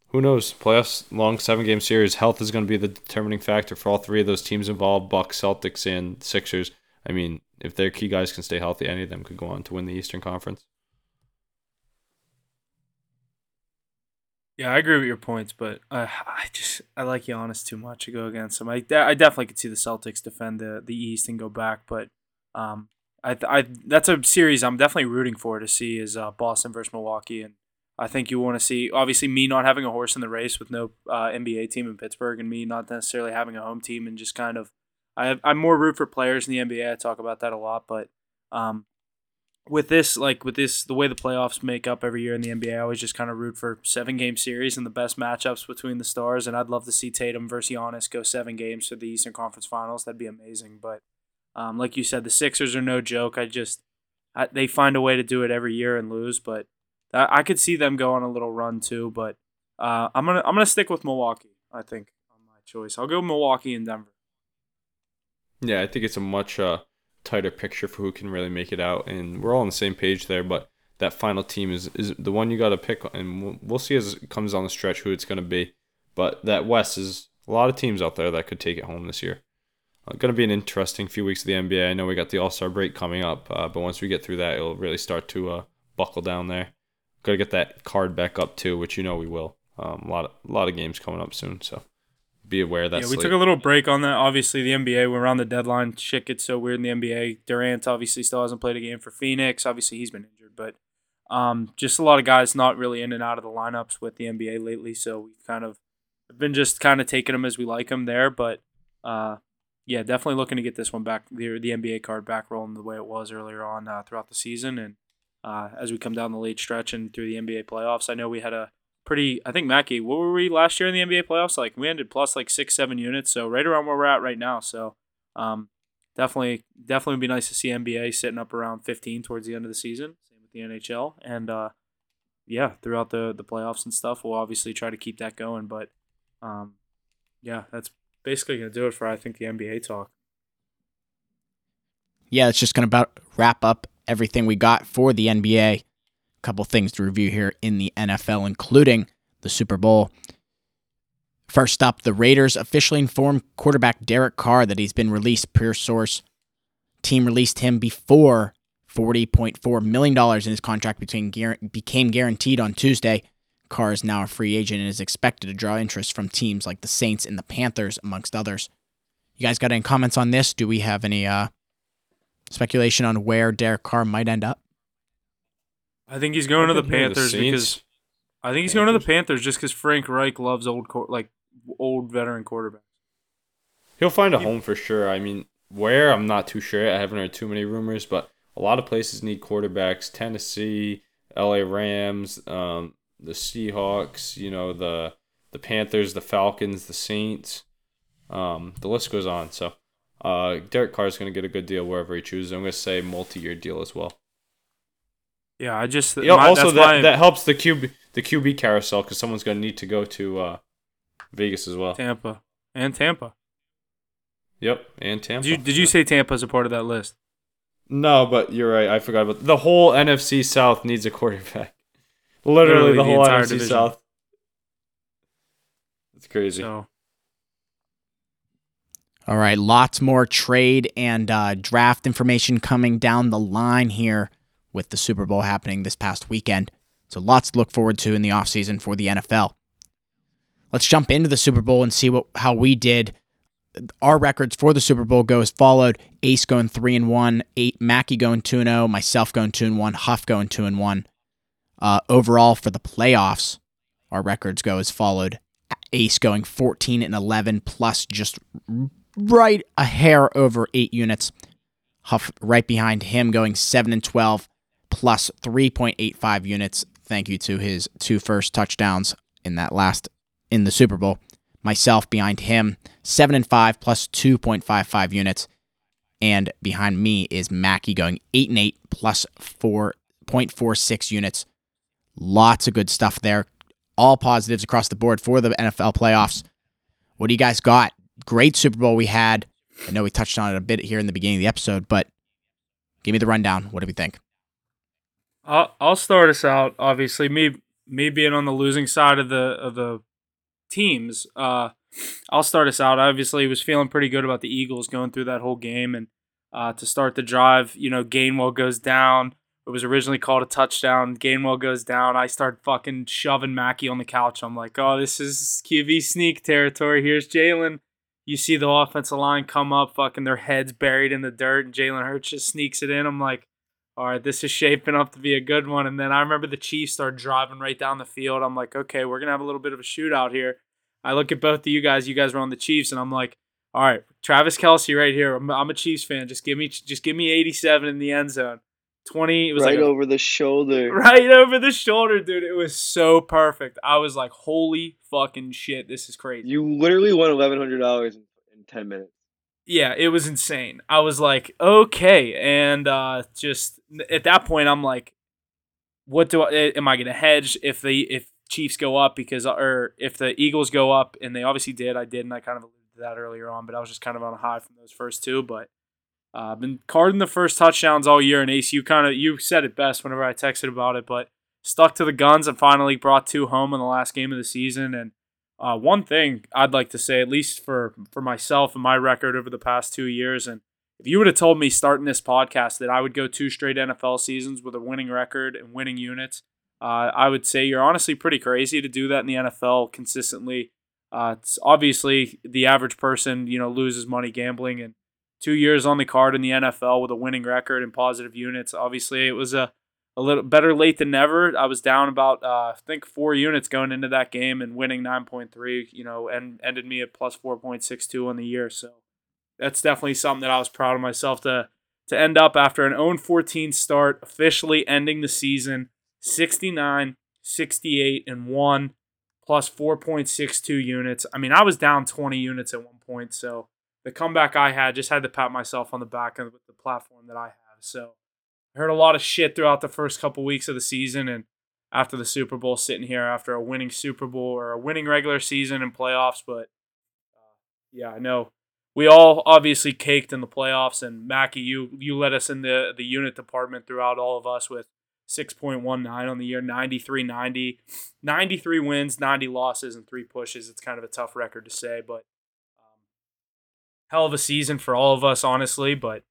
who knows? Playoffs, long seven game series. Health is going to be the determining factor for all three of those teams involved: Bucks, Celtics, and Sixers. I mean, if their key guys can stay healthy, any of them could go on to win the Eastern Conference. Yeah, I agree with your points, but uh, I just I like Giannis too much to go against him. I, I definitely could see the Celtics defend the the East and go back, but um, I, I that's a series I'm definitely rooting for to see is uh, Boston versus Milwaukee, and I think you want to see obviously me not having a horse in the race with no uh, NBA team in Pittsburgh, and me not necessarily having a home team, and just kind of I I'm more root for players in the NBA. I talk about that a lot, but um, with this like with this the way the playoffs make up every year in the NBA, I always just kind of root for seven game series and the best matchups between the stars. And I'd love to see Tatum versus Giannis go seven games for the Eastern Conference Finals. That'd be amazing. But um, like you said, the Sixers are no joke. I just I, they find a way to do it every year and lose, but I, I could see them go on a little run too. But uh, I'm gonna I'm gonna stick with Milwaukee. I think on my choice. I'll go Milwaukee and Denver. Yeah, I think it's a much uh, tighter picture for who can really make it out, and we're all on the same page there. But that final team is is the one you got to pick, and we'll, see as it comes on the stretch who it's going to be. But that West is a lot of teams out there that could take it home this year. Uh, going to be an interesting few weeks of the NBA. I know we got the All Star break coming up, uh, but once we get through that, it'll really start to uh, buckle down there. Got to get that card back up too, which you know we will. Um, a lot of a lot of games coming up soon, so be aware of that. Yeah, we took a little break on that. Obviously, the NBA, we're on the deadline. Shit gets so weird in the NBA. Durant obviously still hasn't played a game for Phoenix. Obviously, he's been injured, but um, just a lot of guys not really in and out of the lineups with the NBA lately. So we've kind of been just kind of taking them as we like them there. But uh, yeah, definitely looking to get this one back, the, the NBA card back rolling the way it was earlier on uh, throughout the season. And uh, as we come down the late stretch and through the NBA playoffs, I know we had a pretty, I think, Mackie, what were we last year in the NBA playoffs? Like, we ended plus like six, seven units. So, right around where we're at right now. So, um, definitely, definitely would be nice to see NBA sitting up around 15 towards the end of the season. Same with the NHL. And, uh, yeah, throughout the, the playoffs and stuff, we'll obviously try to keep that going. But, um, yeah, that's basically to do it for, I think, the NBA talk. Yeah, it's just to about wrap up everything we got for the NBA. Couple things to review here in the NFL, including the Super Bowl. First up, the Raiders officially informed quarterback Derek Carr that he's been released per source. Team released him before $40.4 million in his contract between, became guaranteed on Tuesday. Carr is now a free agent and is expected to draw interest from teams like the Saints and the Panthers, amongst others. You guys got any comments on this? Do we have any uh, speculation on where Derek Carr might end up? I think he's going to the Panthers the because I think he's Panthers. going to the Panthers just because Frank Reich loves old like old veteran quarterbacks. He'll find a home for sure. I mean, where I'm not too sure. I haven't heard too many rumors, but a lot of places need quarterbacks. Tennessee, L.A. Rams, um, the Seahawks, you know, the the Panthers, the Falcons, the Saints. Um, the list goes on. So uh, Derek Carr is going to get a good deal wherever he chooses. I'm going to say multi-year deal as well. Yeah, I just you know, my, also that that helps the QB the QB carousel because someone's going to need to go to uh, Vegas as well. Tampa and Tampa. Yep, and Tampa. Did you, did you say Tampa as a part of that list? No, but you're right. I forgot about the whole NFC South needs a quarterback. Literally, Literally the, the, whole NFC division. South. It's crazy. So. All right, lots more trade and uh, draft information coming down the line here with the Super Bowl happening this past weekend. So lots to look forward to in the offseason for the NFL. Let's jump into the Super Bowl and see what how we did. Our records for the Super Bowl go as followed: Ace going three and one, eight Mackie going two and zero, oh, myself going two and one, Huff going two and one. Uh, overall, for the playoffs, our records go as followed. Ace going 14 and 11, plus just right a hair over eight units. Huff right behind him going 7 and 12, plus 3.85 units. Thank you to his two first touchdowns in that last in the Super Bowl. Myself behind him, 7 and 5 plus 2.55 units. And behind me is Mackie going 8 and 8 plus 4.46 units. Lots of good stuff there. All positives across the board for the NFL playoffs. What do you guys got? Great Super Bowl we had. I know we touched on it a bit here in the beginning of the episode, but give me the rundown. What do we think? I'll I'll start us out. Obviously, me me being on the losing side of the of the teams. Uh, I'll start us out. Obviously, was feeling pretty good about the Eagles going through that whole game, and uh, to start the drive, you know, Gainwell goes down. It was originally called a touchdown. Gainwell goes down. I start fucking shoving Mackie on the couch. I'm like, oh, this is QB sneak territory. Here's Jalen. You see the offensive line come up, fucking their heads buried in the dirt, and Jalen Hurts just sneaks it in. I'm like, all right, this is shaping up to be a good one. And then I remember the Chiefs start driving right down the field. I'm like, okay, we're gonna have a little bit of a shootout here. I look at both of you guys. You guys were on the Chiefs, and I'm like, all right, Travis Kelce right here. I'm, I'm a Chiefs fan. Just give me, just give me 87 in the end zone. 20 it was right like over the shoulder right over the shoulder dude it was so perfect i was like holy fucking shit this is crazy you literally won $1100 in 10 minutes yeah it was insane i was like okay and uh just at that point i'm like what do i am i gonna hedge if the if chiefs go up because or if the eagles go up and they obviously did i did and i kind of alluded to that earlier on but i was just kind of on a high from those first two but uh, been carding the first touchdowns all year, and Ace, you kind of you said it best whenever I texted about it, but stuck to the guns and finally brought two home in the last game of the season. And uh, one thing I'd like to say, at least for for myself and my record over the past two years, and if you would have told me starting this podcast that I would go two straight NFL seasons with a winning record and winning units, uh, I would say you're honestly pretty crazy to do that in the NFL consistently. Uh, it's obviously the average person, you know, loses money gambling and two years on the card in the NFL with a winning record and positive units. Obviously, it was a, a little better late than never. I was down about uh, I think four units going into that game and winning 9.3. You know, and ended me at plus 4.62 on the year. So that's definitely something that I was proud of myself to to end up after an own 14 start, officially ending the season 69, 68, and 1, plus 4.62 units. I mean, I was down 20 units at one point, so the comeback I had just had to pat myself on the back with the platform that I have. So I heard a lot of shit throughout the first couple weeks of the season, and after the Super Bowl, sitting here after a winning Super Bowl or a winning regular season and playoffs, but uh, yeah, I know we all obviously caked in the playoffs, and Mackie, you you led us in the the unit department throughout all of us with 6.19 on the year, 93 90, 93 wins, 90 losses, and three pushes. It's kind of a tough record to say, but um, hell of a season for all of us, honestly. But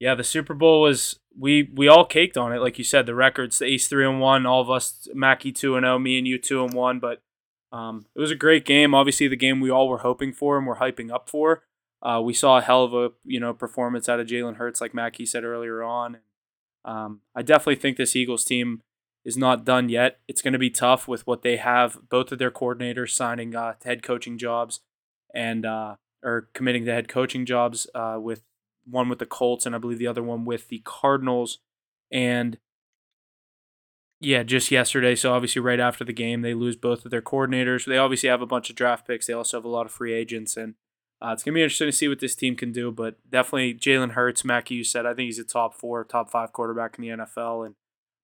yeah, the Super Bowl was we we all caked on it, like you said. The records, the Ace three and one, all of us, Mackie two and zero, me and you two and one. But um, it was a great game. Obviously, the game we all were hoping for and were hyping up for. Uh, we saw a hell of a you know performance out of Jalen Hurts, like Mackie said earlier on. Um, I definitely think this Eagles team is not done yet. It's going to be tough with what they have. Both of their coordinators signing uh, head coaching jobs, and uh, or committing to head coaching jobs uh, with one with the Colts and I believe the other one with the Cardinals. And yeah, just yesterday. So obviously, right after the game, they lose both of their coordinators. They obviously have a bunch of draft picks. They also have a lot of free agents, and uh, it's gonna be interesting to see what this team can do, but definitely Jalen Hurts, Mackie, you said I think he's a top four, top five quarterback in the NFL, and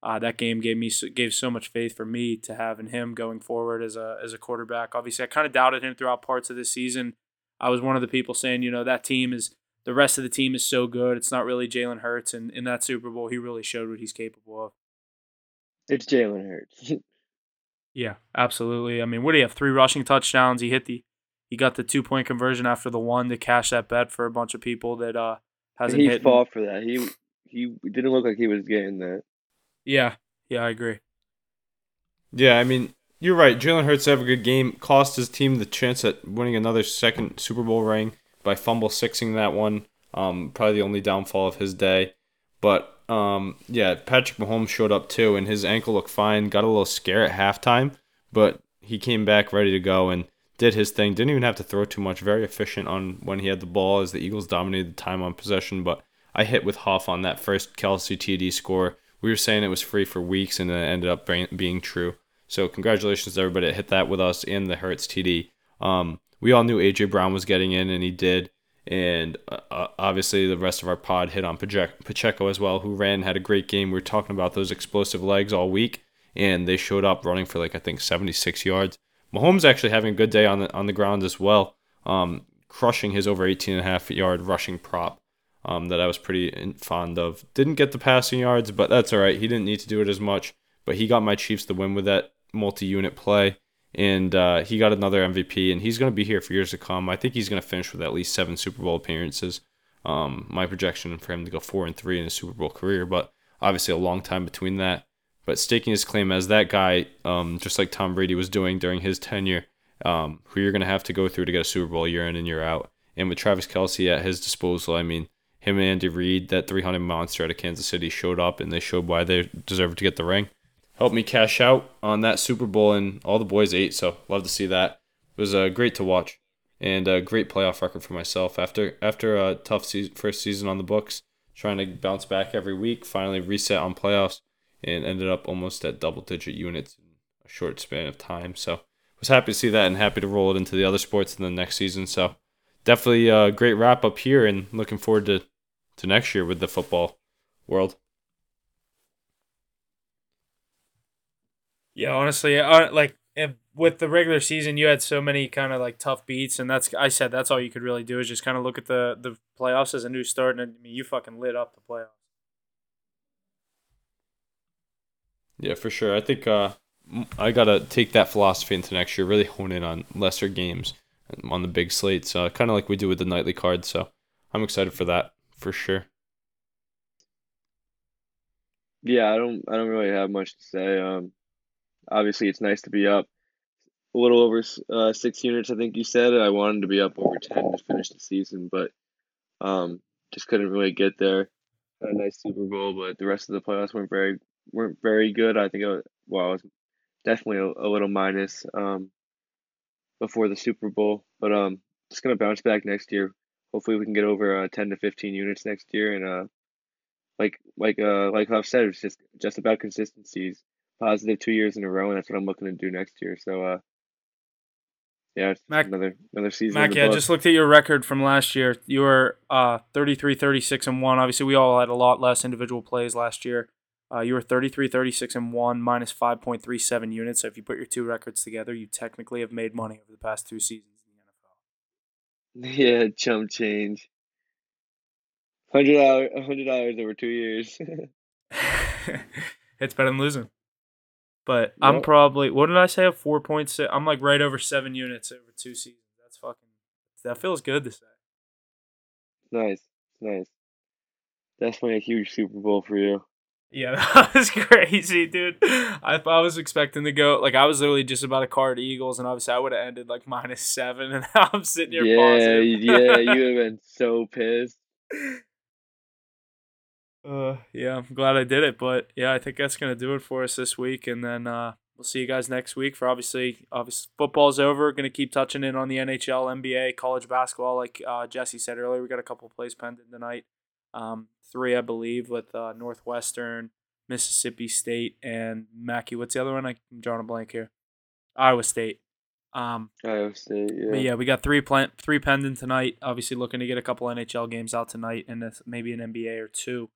uh, that game gave me gave so much faith for me to have in him going forward as a as a quarterback. Obviously, I kind of doubted him throughout parts of this season. I was one of the people saying, you know, that team is the rest of the team is so good. It's not really Jalen Hurts, and in that Super Bowl, he really showed what he's capable of. It's Jalen Hurts. yeah, absolutely. I mean, what do you have? Three rushing touchdowns. He hit the he got the two point conversion after the one to cash that bet for a bunch of people that uh hasn't he hit. fought for that. He he didn't look like he was getting that. Yeah, yeah, I agree. Yeah, I mean, you're right. Jalen Hurts have a good game. Cost his team the chance at winning another second Super Bowl ring by fumble sixing that one. Um, probably the only downfall of his day. But um, yeah, Patrick Mahomes showed up too, and his ankle looked fine. Got a little scare at halftime, but he came back ready to go and did his thing. Didn't even have to throw too much. Very efficient on when he had the ball as the Eagles dominated the time on possession. But I hit with Hoff on that first Kelce TD score. We were saying it was free for weeks, and it ended up being true. So congratulations to everybody that hit that with us in the Hurts TD. Um, we all knew AJ Brown was getting in, and he did. And uh, uh, obviously, the rest of our pod hit on Pacheco as well, who ran, had a great game. We were talking about those explosive legs all week, and they showed up running for like I think 76 yards. Mahomes actually having a good day on the on the ground as well, um, crushing his over 18 and a half yard rushing prop um, that I was pretty fond of. Didn't get the passing yards, but that's all right. He didn't need to do it as much, but he got my Chiefs the win with that multi-unit play, and uh, he got another MVP, and he's going to be here for years to come. I think he's going to finish with at least seven Super Bowl appearances. Um, my projection for him to go four and three in his Super Bowl career, but obviously a long time between that but staking his claim as that guy, um, just like Tom Brady was doing during his tenure, um, who you're going to have to go through to get a Super Bowl year in and year out. And with Travis Kelce at his disposal, I mean, him and Andy Reid, that 300 monster out of Kansas City, showed up and they showed why they deserve to get the ring. Helped me cash out on that Super Bowl, and all the boys ate, so love to see that. It was uh, great to watch and a great playoff record for myself after after a tough season, first season on the books, trying to bounce back every week, finally reset on playoffs and ended up almost at double digit units in a short span of time. So was happy to see that and happy to roll it into the other sports in the next season. So definitely a great wrap up here and looking forward to, to next year with the football world. Yeah, honestly, uh, like with the regular season, you had so many kind of like tough beats, and that's I said that's all you could really do is just kind of look at the the playoffs as a new start, and I mean you fucking lit up the playoffs. Yeah, for sure. I think uh, I gotta take that philosophy into next year. Really hone in on lesser games on the big slates, uh, kind of like we do with the nightly cards. So I'm excited for that for sure. Yeah, I don't. I don't really have much to say. Um, obviously, it's nice to be up a little over uh, six units. I think you said I wanted to be up over ten to finish the season, but um, just couldn't really get there. Had a nice Super Bowl, but the rest of the playoffs weren't very weren't very good. I think it was, well, it was definitely a, a little minus um, before the Super Bowl, but um, just gonna bounce back next year. hopefully we can get over uh, ten to fifteen units next year. And uh, like like uh like I've said, it's just just about consistencies. Positive two years in a row, and that's what I'm looking to do next year. So uh, yeah, Mac- another another season. Mac, yeah, I just looked at your record from last year. You were uh 33, 36, and 1. Obviously, we all had a lot less individual plays last year. Uh, you were 33, 36, and 1, minus 5.37 units. So if you put your two records together, you technically have made money over the past two seasons in the NFL. Yeah, chump change. Hundred dollars, hundred dollars over two years. it's better than losing. But I'm probably what did I say? A four point six. I'm like right over seven units over two seasons. That's fucking. That feels good to say. nice, nice. Definitely a huge Super Bowl for you. Yeah, that was crazy, dude. I I was expecting to go like I was literally just about to card Eagles, and obviously I would have ended like minus seven, and now I'm sitting here. Yeah, positive. yeah, you have been so pissed. Uh, yeah, I'm glad I did it, but yeah, I think that's gonna do it for us this week, and then uh, we'll see you guys next week for obviously, obviously football's over. Gonna keep touching in on the NHL, NBA, college basketball, like uh, Jesse said earlier. We got a couple plays pending tonight, um, three I believe with uh, Northwestern, Mississippi State, and Mackie. What's the other one? I'm drawing a blank here. Iowa State. Um, Iowa State, yeah. but yeah, we got three plan- three pending tonight. Obviously, looking to get a couple NHL games out tonight, and maybe an NBA or two.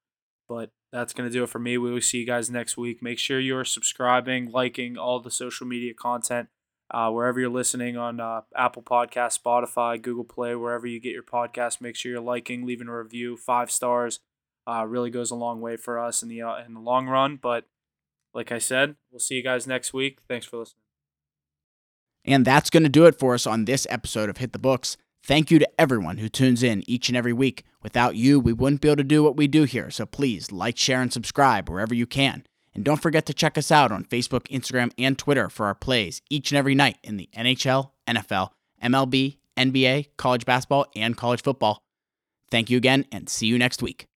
But that's gonna do it for me. We will see you guys next week. Make sure you're subscribing, liking all the social media content uh, wherever you're listening on uh, Apple Podcast, Spotify, Google Play, wherever you get your podcast. Make sure you're liking, leaving a review, five stars. Uh, really goes a long way for us in the uh, in the long run. But like I said, we'll see you guys next week. Thanks for listening. And that's going to do it for us on this episode of Hit the Books. Thank you to everyone who tunes in each and every week. Without you, we wouldn't be able to do what we do here. So please like, share, and subscribe wherever you can. And don't forget to check us out on Facebook, Instagram, and Twitter for our plays each and every night in the NHL, NFL, MLB, NBA, college basketball, and college football. Thank you again, and see you next week.